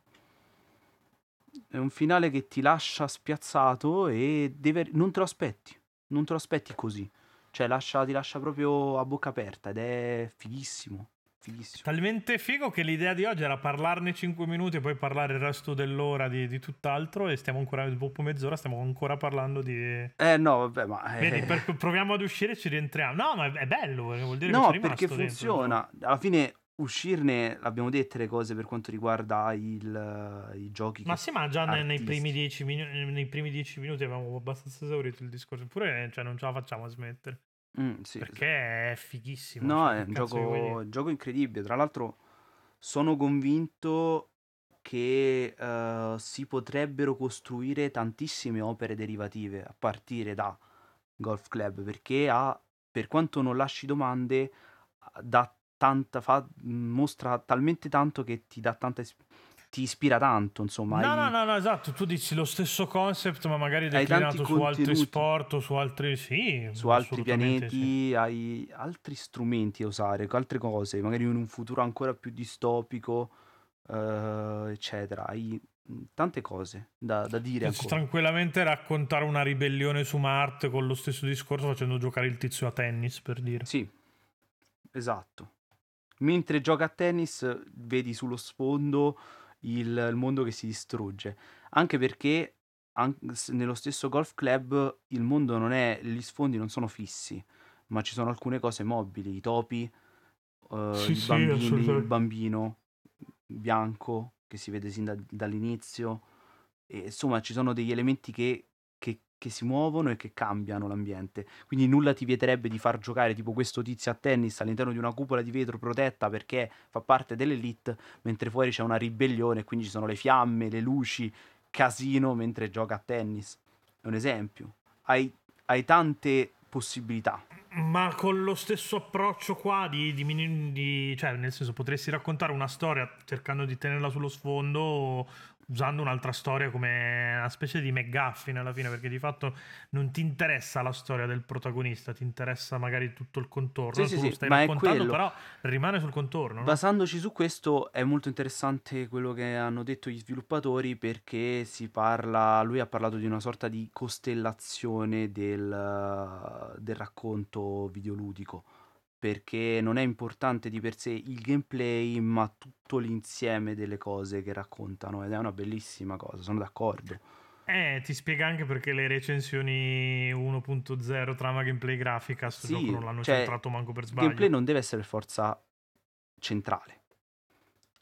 È un finale che ti lascia spiazzato e deve- non te lo aspetti, non te lo aspetti così. Cioè lascia- ti lascia proprio a bocca aperta ed è fighissimo, fighissimo. Talmente figo che l'idea di oggi era parlarne 5 minuti e poi parlare il resto dell'ora di, di tutt'altro e stiamo ancora, dopo mezz'ora stiamo ancora parlando di... Eh no, vabbè, ma... Vedi, eh, per- proviamo ad uscire e ci rientriamo. No, ma è bello, perché vuol dire che No, sei rimasto perché dentro il funziona. Alla fine uscirne, abbiamo dette le cose per quanto riguarda il- i giochi. Ma sì, ma già ne- nei, primi dieci minu- nei primi dieci minuti avevamo abbastanza esaurito il discorso. Eppure cioè, non ce la facciamo a smettere. Mm, sì, Perché è fighissimo. No, cioè, è un gioco, gioco incredibile. Tra l'altro, sono convinto che eh, si potrebbero costruire tantissime opere derivative a partire da Golf Club perché ha, per quanto non lasci domande, dà tanta, fa- mostra talmente tanto che ti dà tanta, ti ispira tanto. Insomma, No, hai- no, no, no, esatto. Tu dici lo stesso concept, ma magari declinato su altri sport o su altri. Sì, su altri assolutamente sì. pianeti hai altri strumenti da usare, altre cose, magari in un futuro ancora più distopico, eh, eccetera. Hai tante cose da, da dire ancora. tranquillamente raccontare una ribellione su Marte con lo stesso discorso facendo giocare il tizio a tennis, per dire. Sì, esatto. Mentre gioca a tennis, vedi sullo sfondo il, il mondo che si distrugge. Anche perché an- s- nello stesso golf club il mondo non è, gli sfondi non sono fissi, ma ci sono alcune cose mobili, i topi, eh, Sì, i sì, bambini, il assolutamente. bambino bianco che si vede sin da- dall'inizio. E, insomma, ci sono degli elementi che, che- si muovono e che cambiano l'ambiente. Quindi nulla ti vieterebbe di far giocare tipo questo tizio a tennis all'interno di una cupola di vetro protetta perché fa parte dell'elite, mentre fuori c'è una ribellione, quindi ci sono le fiamme, le luci, casino mentre gioca a tennis. È un esempio. Hai, hai tante possibilità. Ma con lo stesso approccio qua di, di di- cioè nel senso potresti raccontare una storia cercando di tenerla sullo sfondo usando un'altra storia come una specie di McGuffin alla fine perché di fatto non ti interessa la storia del protagonista, ti interessa magari tutto il contorno, Sì, tu sì, lo sì, stai ma è raccontando però rimane sul contorno, no? Basandoci su questo è molto interessante quello che hanno detto gli sviluppatori perché si parla, lui ha parlato di una sorta di costellazione del, del racconto videoludico perché non è importante di per sé il gameplay ma tutto l'insieme delle cose che raccontano ed è una bellissima cosa, sono d'accordo. Eh, ti spiega anche perché le recensioni 1.0 trama gameplay grafica sto Sì, gioco non l'hanno cioè, centrato manco per Il sbaglio. gameplay non deve essere forza centrale.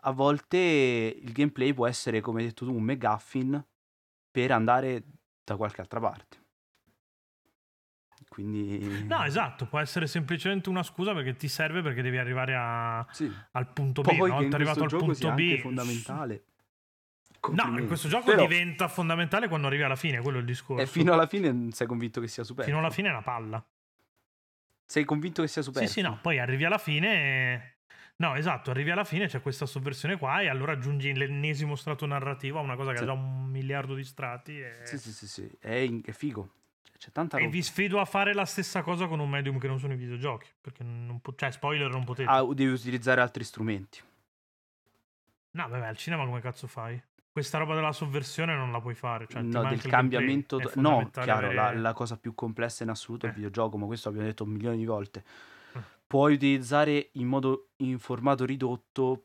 A volte il gameplay può essere, come hai detto tu, un McGuffin per andare da qualche altra parte. Quindi... No, esatto, può essere semplicemente una scusa perché ti serve perché devi arrivare a- Sì. al punto B. Poi in volta arrivato al punto B, anche fondamentale. No, in questo gioco Però diventa fondamentale quando arrivi alla fine, quello è il discorso. è fino alla fine sei convinto che sia superfluo. Fino alla fine è una palla. Sei convinto che sia superfluo? Sì, sì, no, poi arrivi alla fine... No, esatto, arrivi alla fine, c'è questa sovversione qua e allora aggiungi l'ennesimo strato narrativo a una cosa che sì. ha già un miliardo di strati. E... Sì, sì, sì, sì. È, in... è figo. C'è tanta roba. E vi sfido a fare la stessa cosa con un medium che non sono i videogiochi. Perché non po- cioè, spoiler non potete. Ah, devi utilizzare altri strumenti. No, vabbè, al cinema come cazzo fai? Questa roba della sovversione non la puoi fare. Cioè, no, del cambiamento. No, chiaro, avere... la, la, cosa più complessa in assoluto è il eh. videogioco, ma questo l'abbiamo detto un milione di volte puoi utilizzare in modo in formato ridotto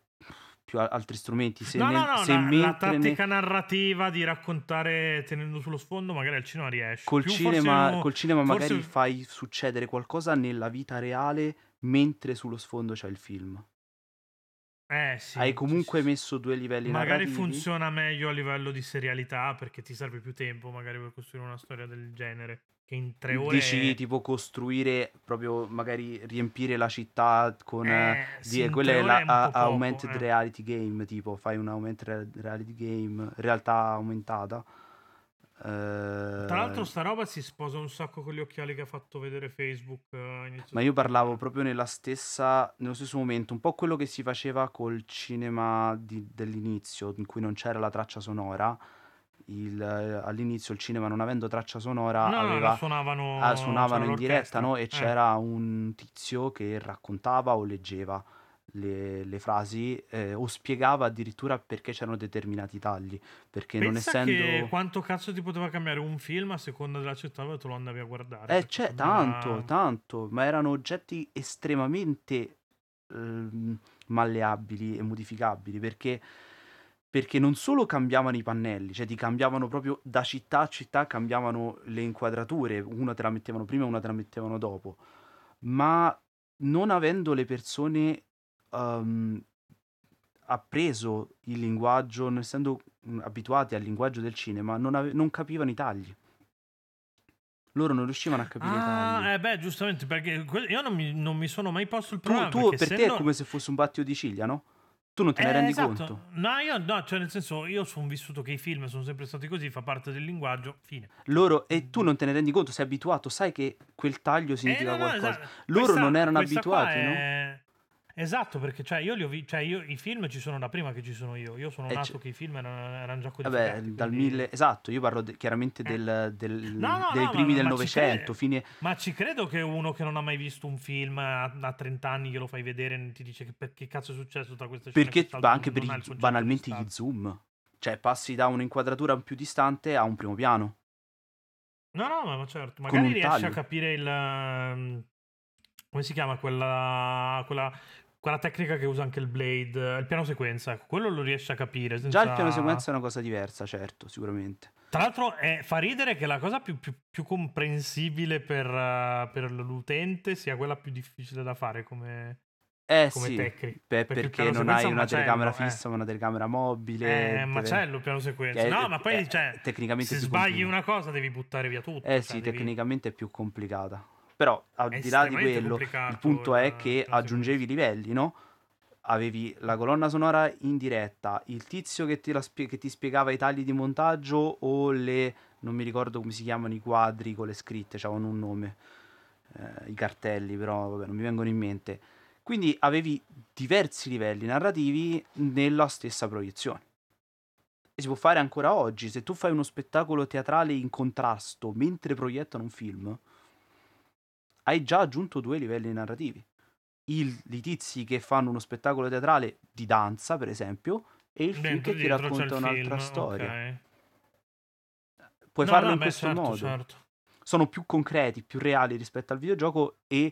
più altri strumenti. Se no, ne, no, no, se la, la tattica ne... narrativa di raccontare tenendo sullo sfondo, magari al cinema riesce. Col più cinema, forse, col cinema forse... magari fai succedere qualcosa nella vita reale mentre sullo sfondo c'è il film. Eh, sì, Hai comunque sì, messo due livelli Magari narrativi. funziona meglio a livello di serialità perché ti serve più tempo magari per costruire una storia del genere che in tre ore... Dici tipo costruire, proprio magari riempire la città con... Eh, sì, di, quella è la a, augmented eh. reality game, tipo fai un augmented reality game, realtà aumentata. Uh, Tra l'altro sta roba si sposa un sacco con gli occhiali che ha fatto vedere Facebook. Uh, ma io parlavo proprio nella stessa, nello stesso momento, un po' quello che si faceva col cinema di, dell'inizio, in cui non c'era la traccia sonora il, all'inizio il cinema non avendo traccia sonora no, aveva, no, suonavano, ah, suonavano in diretta no? e eh. c'era un tizio che raccontava o leggeva le, le frasi eh, o spiegava addirittura perché c'erano determinati tagli perché Pensa non essendo quanto cazzo ti poteva cambiare un film a seconda della città dove tu lo andavi a guardare eh c'è tanto era... tanto ma erano oggetti estremamente eh, malleabili e modificabili perché perché non solo cambiavano i pannelli, cioè ti cambiavano proprio da città a città, cambiavano le inquadrature, una te la mettevano prima e una te la mettevano dopo, ma non avendo le persone um, appreso il linguaggio, non essendo mm, abituati al linguaggio del cinema, non, ave- non capivano i tagli. Loro non riuscivano a capire ah, i tagli. Eh beh, giustamente, perché io non mi, non mi sono mai posto il problema. Tu, tu per te è come se fosse un battio di ciglia, no? Tu non te ne eh, rendi esatto. conto? No, io no, cioè nel senso, io sono vissuto che i film sono sempre stati così, fa parte del linguaggio, fine. Loro, e tu non te ne rendi conto, sei abituato, sai che quel taglio significa eh, no, qualcosa. Esatto. Loro questa, non erano abituati, è... no? Esatto, perché cioè, io li ho vi- cioè, io, i film ci sono da prima che ci sono io. Io sono eh, nato c- che i film erano, erano già codificati. Vabbè, dal quindi... mille... Esatto, io parlo de- chiaramente eh. del, del, no, no, dei no, primi ma, del Novecento. Fine... Ma ci credo che uno che non ha mai visto un film a, a 30 anni glielo fai vedere e ti dice che, per, che cazzo è successo tra queste scene. Perché ma anche per i, banalmente gli zoom. Cioè, passi da un'inquadratura più distante a un primo piano. No, no, ma certo. Magari riesci a capire il... Um, come si chiama quella, quella quella tecnica che usa anche il Blade, il piano sequenza, ecco, quello lo riesce a capire. Senza... Già il piano sequenza è una cosa diversa, certo, sicuramente. Tra l'altro è, fa ridere che la cosa più, più, più comprensibile per, uh, per, l'utente sia quella più difficile da fare come, eh come sì, tecnica. Beh, perché, perché non hai una telecamera eh. fissa, ma una telecamera mobile. Eh, macello piano sequenza. no, ma poi cioè, tecnicamente se sbagli una cosa devi buttare via tutto. Eh cioè, sì, devi... tecnicamente è più complicata. Però al di là di quello, il punto è che aggiungevi livelli, no? Avevi la colonna sonora in diretta, il tizio che ti, spie- che ti spiegava i tagli di montaggio o le, non mi ricordo come si chiamano i quadri con le scritte, avevano un nome, eh, i cartelli, però vabbè, non mi vengono in mente. Quindi avevi diversi livelli narrativi nella stessa proiezione. E si può fare ancora oggi. Se tu fai uno spettacolo teatrale in contrasto mentre proiettano un film, hai già aggiunto due livelli narrativi. Il, I tizi che fanno uno spettacolo teatrale di danza, per esempio, e il film che ti racconta un'altra film, storia. Okay. Puoi no, farlo no, in beh, questo certo, modo. Certo. Sono più concreti, più reali rispetto al videogioco e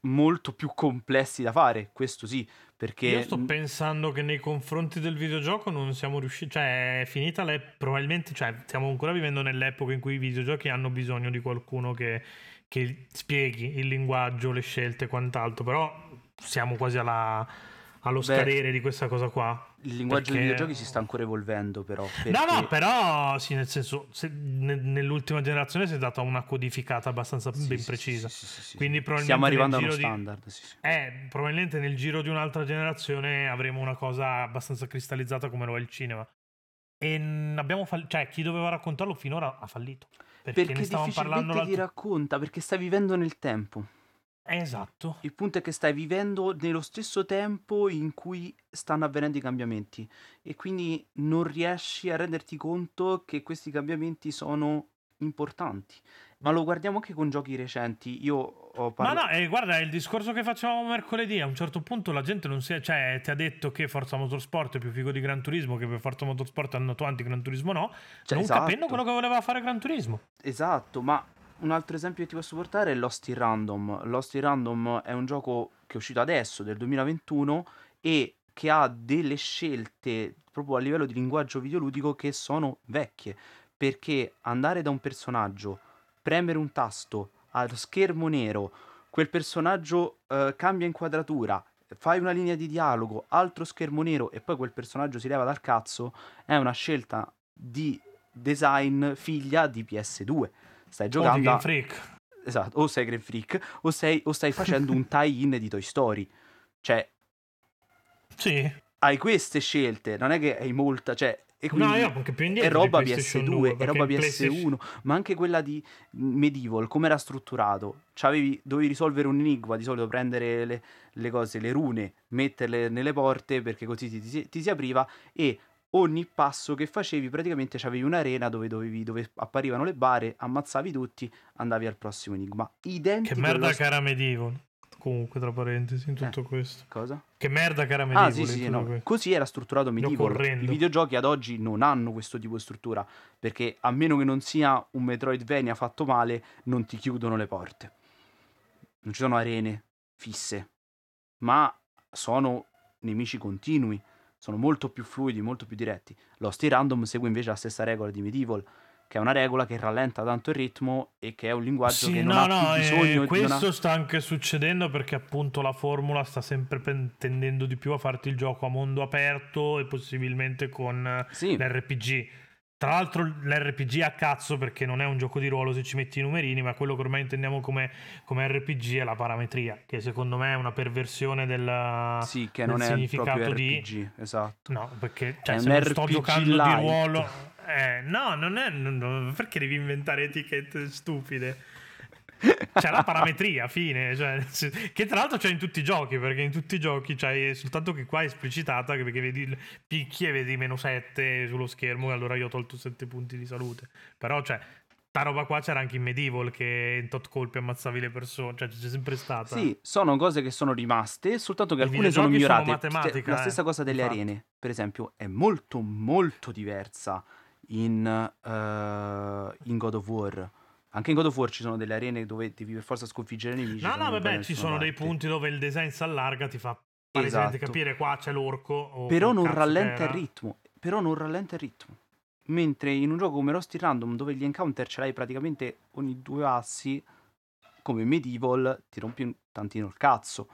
molto più complessi da fare, questo sì, perché... Io sto pensando che nei confronti del videogioco non siamo riusciti, cioè è finita l'epoca, probabilmente, cioè stiamo ancora vivendo nell'epoca in cui i videogiochi hanno bisogno di qualcuno che che spieghi il linguaggio, le scelte e quant'altro, però siamo quasi alla, allo Beh, scadere di questa cosa qua. Il linguaggio perché... dei videogiochi si sta ancora evolvendo, però. Perché... No, no, però sì, nel senso, se, ne, nell'ultima generazione si è data una codificata abbastanza sì, ben sì, precisa. Sì, Quindi probabilmente Stiamo arrivando a uno standard. Di... Eh, probabilmente nel giro di un'altra generazione avremo una cosa abbastanza cristallizzata come lo è il cinema. E abbiamo fall- cioè, chi doveva raccontarlo finora ha fallito. Perché, perché ne stavamo parlando ti racconta, perché stai vivendo nel tempo. Esatto. Il punto è che stai vivendo nello stesso tempo in cui stanno avvenendo i cambiamenti e quindi non riesci a renderti conto che questi cambiamenti sono importanti. Ma lo guardiamo anche con giochi recenti. Io ho parlato. Ma no, eh, guarda, il discorso che facevamo mercoledì. A un certo punto la gente non si è. Cioè, ti ha detto che Forza Motorsport è più figo di Gran Turismo, che per Forza Motorsport è andato avanti, Gran Turismo no. Cioè, non esatto. capendo quello che voleva fare Gran Turismo. Esatto, ma un altro esempio che ti posso portare è Lost in Random. Lost in Random è un gioco che è uscito adesso, del 2021, e che ha delle scelte proprio a livello di linguaggio videoludico che sono vecchie. Perché andare da un personaggio, premere un tasto allo schermo nero, quel personaggio eh, cambia inquadratura, fai una linea di dialogo, altro schermo nero e poi quel personaggio si leva dal cazzo, è una scelta di design figlia di PS2 stai giocando. O Game Freak. Esatto, o sei Game Freak, o, sei, o stai facendo un tie-in di Toy Story. Cioè. Sì. Hai queste scelte, non è che hai molta. Cioè, e quindi no, anche più indietro è roba PS2, 2, è roba PS1, ma anche quella di Medieval, come era strutturato? C'avevi, dovevi risolvere un enigma, di solito prendere le, le, cose, le rune, metterle nelle porte perché così ti, ti, ti si apriva e ogni passo che facevi praticamente c'avevi un'arena dove, dovevi, dove apparivano le bare, ammazzavi tutti, andavi al prossimo enigma. Identico che merda che era Medieval. Comunque, tra parentesi, in tutto eh, questo. Cosa? Che merda che era Medieval. Ah, sì, sì, no. Così era strutturato Medieval. I videogiochi ad oggi non hanno questo tipo di struttura, perché a meno che non sia un Metroidvania fatto male, non ti chiudono le porte. Non ci sono arene fisse, ma sono nemici continui sono molto più fluidi, molto più diretti. Lost in Random segue invece la stessa regola di Medieval, che è una regola che rallenta tanto il ritmo e che è un linguaggio sì, che non no, ha no, più bisogno eh, questo una... sta anche succedendo perché appunto la formula sta sempre tendendo di più a farti il gioco a mondo aperto e possibilmente con sì. l'RPG tra l'altro l'RPG a cazzo perché non è un gioco di ruolo se ci metti i numerini, ma quello che ormai intendiamo come, come RPG è la parametria, che secondo me è una perversione del, sì, che del non significato è di... RPG, esatto. No, perché cioè, se non sto giocando light. di ruolo... Eh, no, non è... Non, perché devi inventare etichette stupide? C'è la parametria, fine. Cioè, che tra l'altro c'è in tutti i giochi, perché in tutti i giochi c'è soltanto che qua è esplicitata, perché vedi picchi e vedi meno 7 sullo schermo, e allora io ho tolto 7 punti di salute. Però, cioè, sta roba qua c'era anche in Medieval che in tot colpi ammazzavi le persone, cioè c'è sempre stata. Sì, sono cose che sono rimaste, soltanto che I alcune sono migliorate. Sono la stessa eh, cosa delle infatti. arene, per esempio, è molto molto diversa in, uh, in God of War anche in God of War ci sono delle arene dove devi per forza sconfiggere nemici. No, no, vabbè, ci sono parte. dei punti dove il design si allarga, ti fa esatto. capire qua c'è l'orco. Però non rallenta il ritmo. Però non rallenta il ritmo. Mentre in un gioco come Rusty Random, dove gli encounter ce l'hai praticamente ogni due assi, come Medieval, ti rompi un tantino il cazzo.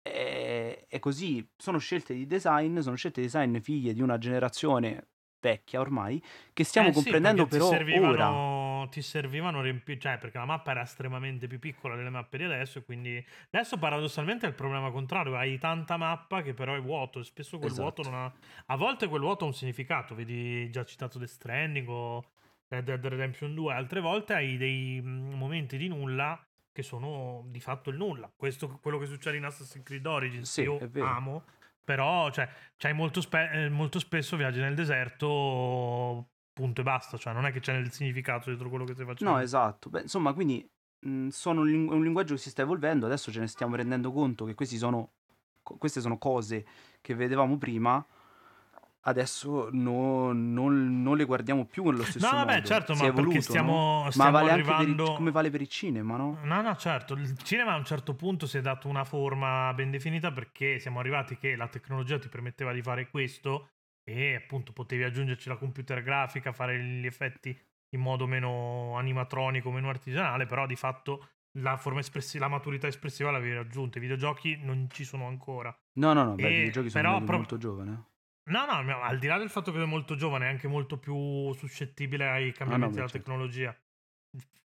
È, è così, sono scelte di design, sono scelte di design figlie di una generazione vecchia ormai, che stiamo eh comprendendo sì, però servivano, ora. Ti servivano riempire, cioè perché la mappa era estremamente più piccola delle mappe di adesso, quindi adesso paradossalmente è il problema contrario, hai tanta mappa che però è vuoto, e spesso quel esatto. vuoto non ha... A volte quel vuoto ha un significato, vedi già citato The Stranding o Red Dead Redemption 2, altre volte hai dei momenti di nulla che sono di fatto il nulla. Questo quello che succede in Assassin's Creed Origins, sì, io amo però, cioè, molto, spe- eh, molto spesso viaggi nel deserto, punto e basta. Cioè, non è che c'è nel significato dietro quello che stai facendo. No, esatto. Beh, insomma, quindi mh, sono un, ling- un linguaggio che si sta evolvendo. Adesso ce ne stiamo rendendo conto che sono, queste sono cose che vedevamo prima adesso no, non, non, le guardiamo più nello stesso no, modo. No, vabbè, certo, ma evoluto, perché stiamo, no? stiamo ma vale arrivando... il, come vale per il cinema, no? No, no, certo. Il cinema a un certo punto si è dato una forma ben definita perché siamo arrivati che la tecnologia ti permetteva di fare questo e appunto potevi aggiungerci la computer grafica, fare gli effetti in modo meno animatronico, meno artigianale, però di fatto la, forma espressiva, la maturità espressiva l'avevi raggiunta. I videogiochi non ci sono ancora. No, no, no, beh, i videogiochi sono però, pro... molto giovani. No, no, al di là del fatto che è molto giovane, è anche molto più suscettibile ai cambiamenti ah, no, della certo. tecnologia.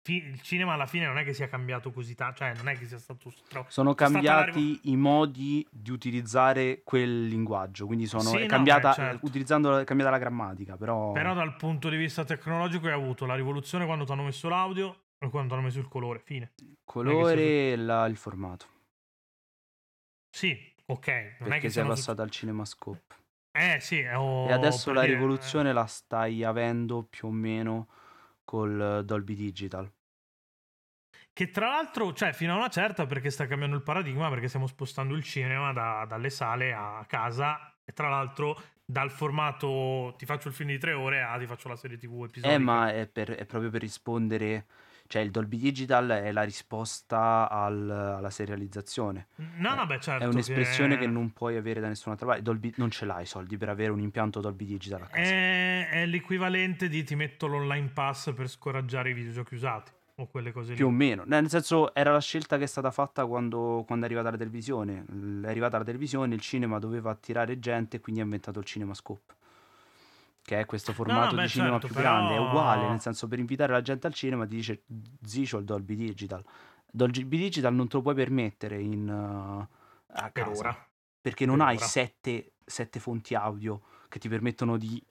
Il cinema alla fine non è che sia cambiato così tanto, cioè non è che sia stato troppo. Sono cambiati i modi di utilizzare quel linguaggio, quindi sono sì, è cambiata, no, beh, certo. utilizzando, è cambiata la grammatica, però... Però dal punto di vista tecnologico hai avuto la rivoluzione quando ti hanno messo l'audio, quando hanno messo il colore, fine. Colore e la- il formato. Sì, ok. Non è Perché che sei passato al CinemaScope. Eh sì, ho- E adesso per la rivoluzione la stai avendo più o meno col Dolby Digital. Che tra l'altro, cioè, fino a una certa, perché sta cambiando il paradigma, perché stiamo spostando il cinema da- dalle sale a casa. E tra l'altro, dal formato ti faccio il film di tre ore a ti faccio la serie TV episodica. Eh, ma è, per- è proprio per rispondere. Cioè, il Dolby Digital è la risposta al- alla serializzazione. No, no, beh, certo. è un'espressione che... che non puoi avere da nessun'altra parte. Dolby- non ce l'hai i soldi per avere un impianto Dolby Digital a casa. È, è l'equivalente di ti metto l'online pass per scoraggiare i videogiochi usati. O quelle cose Più o lì. meno, nel senso era la scelta che è stata fatta quando, quando è arrivata la televisione. È arrivata la televisione, il cinema doveva attirare gente quindi ha inventato il CinemaScope. Che è questo formato beh, di cinema certo, più però- grande, è uguale, nel senso per invitare la gente al cinema ti dice zii c'ho il Dolby Digital. Dolby Digital non te lo puoi permettere in, uh, a Per casa, ora. perché non per hai sette, sette fonti audio che ti permettono di,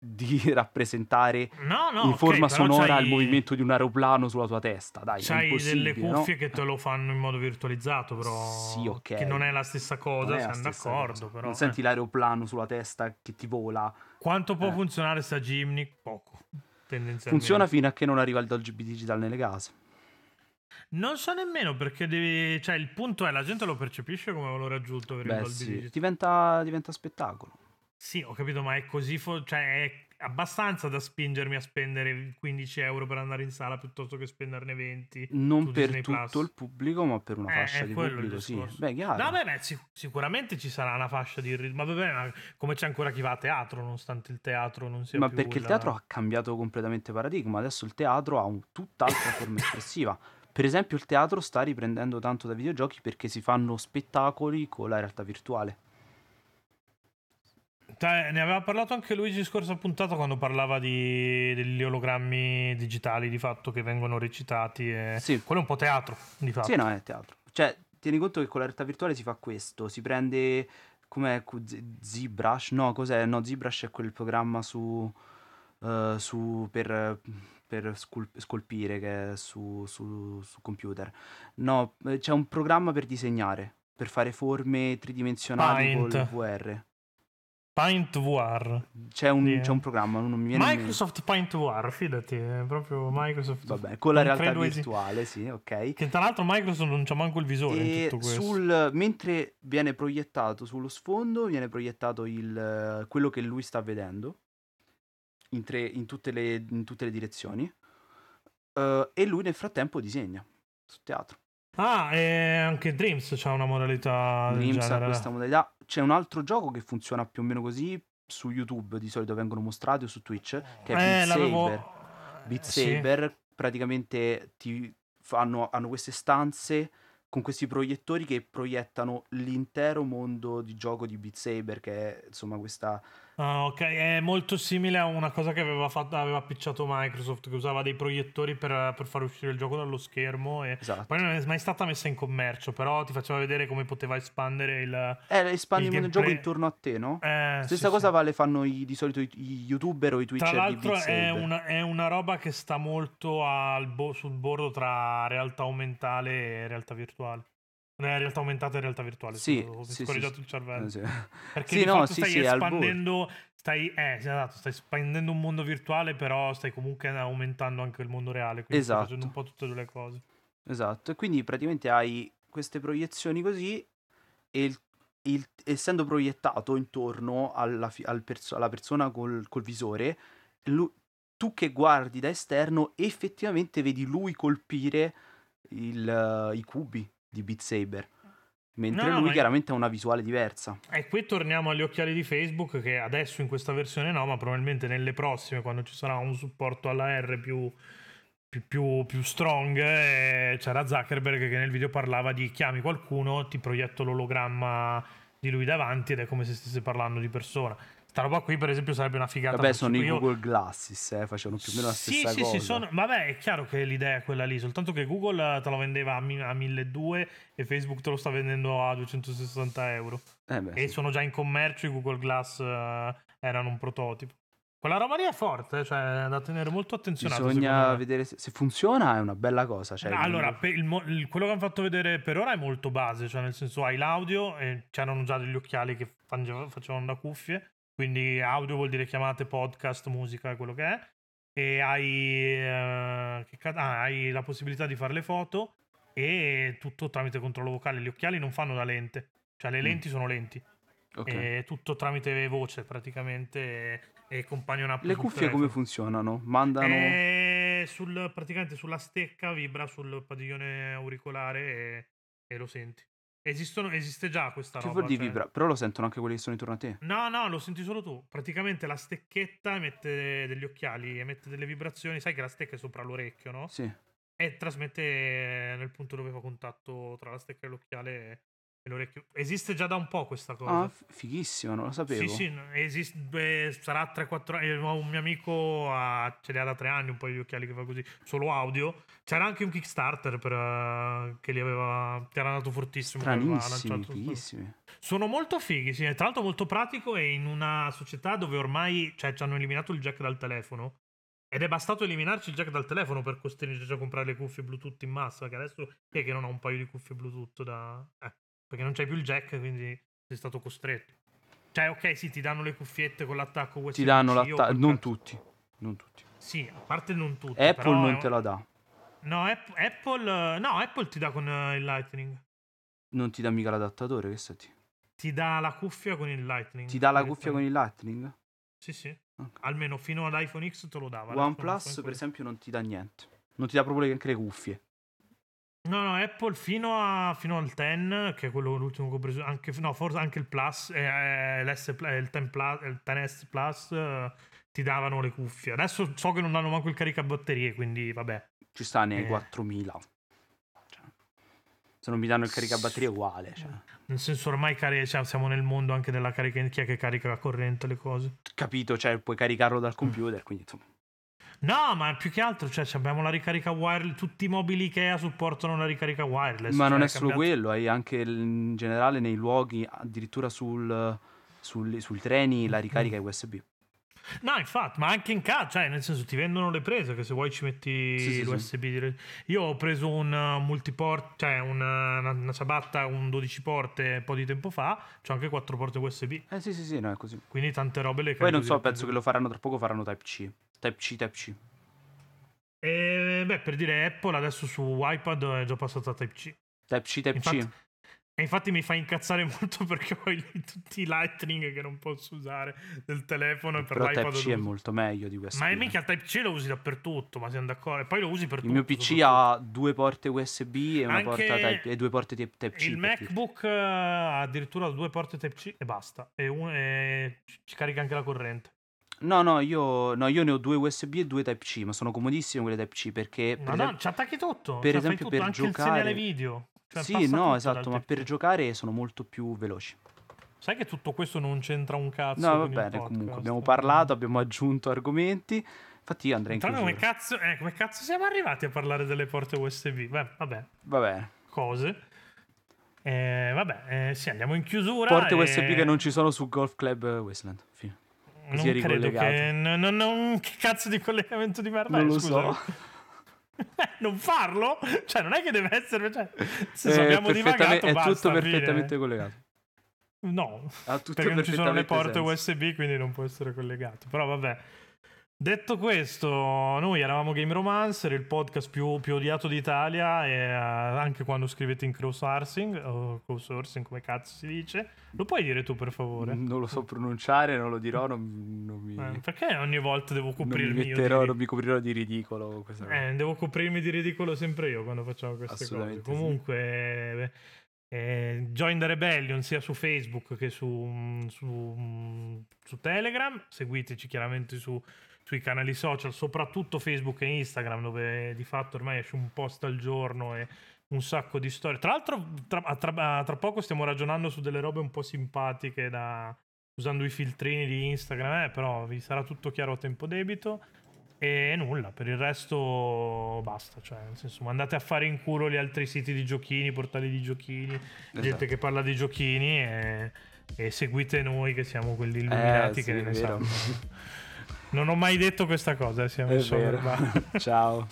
di rappresentare No, no. in forma però sonora c'hai- il movimento di un aeroplano sulla tua testa. Dai, C'hai delle no? cuffie che te lo fanno in modo virtualizzato, però. Sì, ok. Che non è la stessa cosa, siamo d'accordo. cosa. Però, non eh. senti l'aeroplano sulla testa che ti vola. Quanto può Eh. funzionare sta Gimni? Poco. Tendenzialmente. Funziona fino a che non arriva il Dolby Digital nelle case. Non so nemmeno perché devi. Cioè, il punto è la gente lo percepisce come valore aggiunto per il Beh, Dolby sì, Digital. diventa, diventa spettacolo. Sì, ho capito, ma è così. fo- cioè, è abbastanza da spingermi a spendere 15 euro per andare in sala piuttosto che spenderne 20. Non per Disney tutto Plus. il pubblico, ma per una Eh, fascia di il pubblico, sì. Beh, chiaro. No, beh, beh, sic- sicuramente ci sarà una fascia di ritmo. Ma vabbè, ma come c'è ancora chi va a teatro, nonostante il teatro non sia Ma perché il la- teatro ha cambiato completamente paradigma. Adesso il teatro ha un tutt'altra forma espressiva. Per esempio, il teatro sta riprendendo tanto dai videogiochi perché si fanno spettacoli con la realtà virtuale. Cioè, ne aveva parlato anche Luigi scorsa puntata quando parlava di, degli ologrammi digitali di fatto che vengono recitati. E... Sì. Quello è un po' teatro, di fatto. Sì, no, è teatro. Cioè, tieni conto che con la realtà virtuale si fa questo, si prende com'è ZBrush? No, cos'è? No, ZBrush è quel programma su, eh, su- per, per scul- scolpire che è su, su- su computer. No, eh, c'è un programma per disegnare, per fare forme tridimensionali Paint. col VR. Paint VR. C'è un, Sì. c'è un programma, non mi viene in. Microsoft Paint VR, fidati, è proprio Microsoft. Vabbè, con la realtà credo esi- virtuale, sì, ok. Che tra l'altro Microsoft non c'ha manco il visore in E tutto questo. sul, mentre viene proiettato sullo sfondo, viene proiettato il, quello che lui sta vedendo in, tre- in tutte, le, in tutte le direzioni. eh, e lui nel frattempo disegna sul teatro. Ah, e anche Dreams c'ha una modalità Dreams ha questa modalità. C'è un altro gioco che funziona più o meno così. Su YouTube di solito vengono mostrati o su Twitch, che è Beat Eh, l'avevo... Saber. Beat Sì. Saber praticamente ti fanno, hanno queste stanze con questi proiettori che proiettano l'intero mondo di gioco di Beat Saber, che è insomma questa... Ah, ok, è molto simile a una cosa che aveva, fatto, aveva pitchato Microsoft, che usava dei proiettori per, per far uscire il gioco dallo schermo. E Esatto. poi non è mai stata messa in commercio, però ti faceva vedere come poteva espandere il. Eh, espandi Il il gioco intorno a te, no? Eh, Stessa sì, cosa sì. vale fanno i- di solito i, i youtuber o i Tra twitcher di l'altro è una, è una roba che sta molto bo- sul bordo tra realtà aumentale e realtà virtuale. Eh, realtà aumentata e realtà virtuale. Sì, ho sì, scorreggiato sì. il cervello. Eh, sì. Perché Sì, di no, stai sì, espandendo, stai, eh, esatto, stai espandendo un mondo virtuale, però stai comunque aumentando anche il mondo reale. Quindi stai Esatto. facendo un po' tutte le cose. Esatto, e quindi praticamente hai queste proiezioni così e il- il- essendo proiettato intorno alla, al perso- alla persona col, col visore, lu- tu che guardi da esterno effettivamente vedi lui colpire il, eh, i cubi di Beat Saber, mentre No, lui chiaramente ha una visuale diversa. E qui torniamo agli occhiali di Facebook, che adesso in questa versione no, ma probabilmente nelle prossime, quando ci sarà un supporto alla R più, più, più- più strong, eh, c'era Zuckerberg che nel video parlava di chiami qualcuno, ti proietto l'ologramma di lui davanti ed è come se stesse parlando di persona. Sta roba qui, per esempio, sarebbe una figata. Vabbè, sono i io- Google Glasses, eh, facevano più o meno la sì, stessa sì, cosa. sì, sono... vabbè, è chiaro che l'idea è quella lì, soltanto che Google te lo vendeva a, mi- a 1200 e Facebook te lo sta vendendo a 260 euro. Eh beh, E sì. sono già in commercio, i Google Glass eh, erano un prototipo. Quella roba lì è forte, cioè da tenere molto attenzionato. Bisogna vedere se, se, funziona, è una bella cosa. Cioè, allora, il, il, quello che hanno fatto vedere per ora è molto base, cioè nel senso hai l'audio e c'erano già degli occhiali che facevano da cuffie, quindi audio vuol dire chiamate, podcast, musica, quello che è, e hai, uh, ah, hai la possibilità di fare le foto e tutto tramite controllo vocale. Gli occhiali non fanno da lente, cioè le mm. lenti mm. sono lenti. Okay. E tutto tramite voce praticamente e companion app. Le cuffie come funzionano? Mandano... E sul, praticamente sulla stecca vibra sul padiglione auricolare e, e lo senti. Esistono, esiste già questa che roba. Che cioè... vibra? Però lo sentono anche quelli che sono intorno a te. No, no, lo senti solo tu. Praticamente la stecchetta emette degli occhiali, emette delle vibrazioni. Sai che la stecca è sopra l'orecchio, no? Sì. E trasmette nel punto dove fa contatto tra la stecca e l'occhiale l'orecchio. Esiste già da un po' questa cosa. Ah, fighissimo, non lo sapevo. Sì, sì, esiste, beh, sarà 3-4 anni. Un mio amico ha, ce li ha da 3 anni, un po' di occhiali che fa così, solo audio. C'era anche un Kickstarter per, uh, che li aveva, che era andato fortissimo. Stranissimi, fighissimi. Sono molto fighi, sì. Tra l'altro molto pratico e in una società dove ormai cioè, ci hanno eliminato il jack dal telefono. Ed è bastato eliminarci il jack dal telefono per costringerci a comprare le cuffie Bluetooth in massa. Che adesso chi è che non ha un paio di cuffie Bluetooth da. Eh. Perché non c'hai più il jack, quindi sei stato costretto. Cioè, ok, sì, ti danno le cuffiette con l'attacco USB. Ti danno l'attacco, non tutti. Non tutti. Sì, a parte non tutti. Apple non è... te la dà. No, Apple, no, Apple ti dà con uh, il Lightning. Non ti dà mica l'adattatore, che senti? Ti dà la cuffia con il Lightning. Ti dà la cuffia con il Lightning? Sì, sì. Okay. Almeno fino all'iPhone X te lo dava. OnePlus, per esempio, non ti dà niente. Non ti dà proprio neanche le cuffie. No, no, Apple fino, a, fino al 10, che è quello l'ultimo che ho preso, anche, no, forse anche il Plus, eh, eh il, 10 Plus, il 10S Plus eh, ti davano le cuffie. Adesso so che non danno manco il caricabatterie, quindi vabbè. Ci sta nei eh. 4000. Cioè, se non mi danno il caricabatterie è uguale. Cioè. Nel senso ormai cari- cioè, siamo nel mondo anche della carica, chi è che carica la corrente le cose. Capito, cioè puoi caricarlo dal mm. computer, mm. quindi insomma. No, ma più che altro, cioè, abbiamo la ricarica wireless. Tutti i mobili Ikea supportano la ricarica wireless. Ma cioè, non è solo cambiato... quello, hai anche in generale nei luoghi, addirittura sul, sul, sui treni, la ricarica è USB. No, infatti, ma anche in casa, cioè, nel senso, ti vendono le prese che se vuoi ci metti sì, l'USB. Sì. Io ho preso un multiport, cioè una, una, una, ciabatta, un 12 porte un po' di tempo fa, c'ho anche 4 porte USB. Eh sì, sì, sì, no, è così. Quindi tante robe le Poi non so, penso che lo faranno tra poco, faranno Type-C. Type-C, Type-C. E beh, per dire Apple adesso su iPad è già passata a Type-C. Type-C, Type-C. E infatti mi fa incazzare molto perché ho tutti i Lightning che non posso usare del telefono. Però per Type-C è molto meglio di USB. Ma è mica il Type-C lo usi dappertutto, ma siamo d'accordo. E poi lo usi per il tutto. Il mio PC ha due porte USB e, una porta type, e due porte Type-C. Il MacBook ha addirittura due porte Type-C e basta. E, un, e ci carica anche la corrente. No, no io, no, io ne ho due USB e due Type-C, ma sono comodissime quelle Type-C perché... Ma per no, ci attacchi tutto. Per cioè, esempio tutto, per anche giocare... il segnale video. Cioè, sì, no, esatto, ma per giocare sono molto più veloci. Sai che tutto questo non c'entra un cazzo? No, va bene, comunque abbiamo parlato, abbiamo aggiunto argomenti. Infatti io andrei in chiusura. Come cazzo, eh, come cazzo siamo arrivati a parlare delle porte USB? Beh, vabbè. Va bene. Cose. Eh, vabbè, eh, sì, andiamo in chiusura. Porte e... USB che non ci sono su Golf Club Wasteland. Fine. Così non credo che... Non, non, non, che cazzo di collegamento di merda Non è, lo scusa. so. non farlo? Cioè, non è che deve essere... Cioè, se eh, abbiamo divagato, È basta, tutto perfettamente fine. collegato. No, perché non ci sono le porte senso. USB, quindi non può essere collegato. Però vabbè. Detto questo, noi eravamo Game Romancer, il podcast più, più odiato d'Italia e uh, anche quando scrivete in crowdsourcing o crowdsourcing come cazzo si dice, lo puoi dire tu per favore? Non lo so pronunciare, non lo dirò, non, non mi... Eh, perché ogni volta devo coprirmi non mi metterò, non mi coprirò di ridicolo eh, devo coprirmi di ridicolo sempre io quando facciamo queste cose. Comunque... Sì. Eh, join the Rebellion sia su Facebook che su, su, su Telegram. Seguiteci chiaramente su, sui canali social, soprattutto Facebook e Instagram, dove di fatto ormai esce un post al giorno e un sacco di storie. Tra l'altro, tra, tra, tra poco stiamo ragionando su delle robe un po' simpatiche da, usando i filtrini di Instagram, eh, però vi sarà tutto chiaro a tempo debito. E nulla, per il resto basta. Cioè, nel senso, mandate a fare in culo gli altri siti di giochini, portali di giochini, esatto. gente che parla di giochini e, e, seguite noi che siamo quelli illuminati eh, che sì, ne sanno. Non ho mai detto questa cosa, si è messo. Ciao.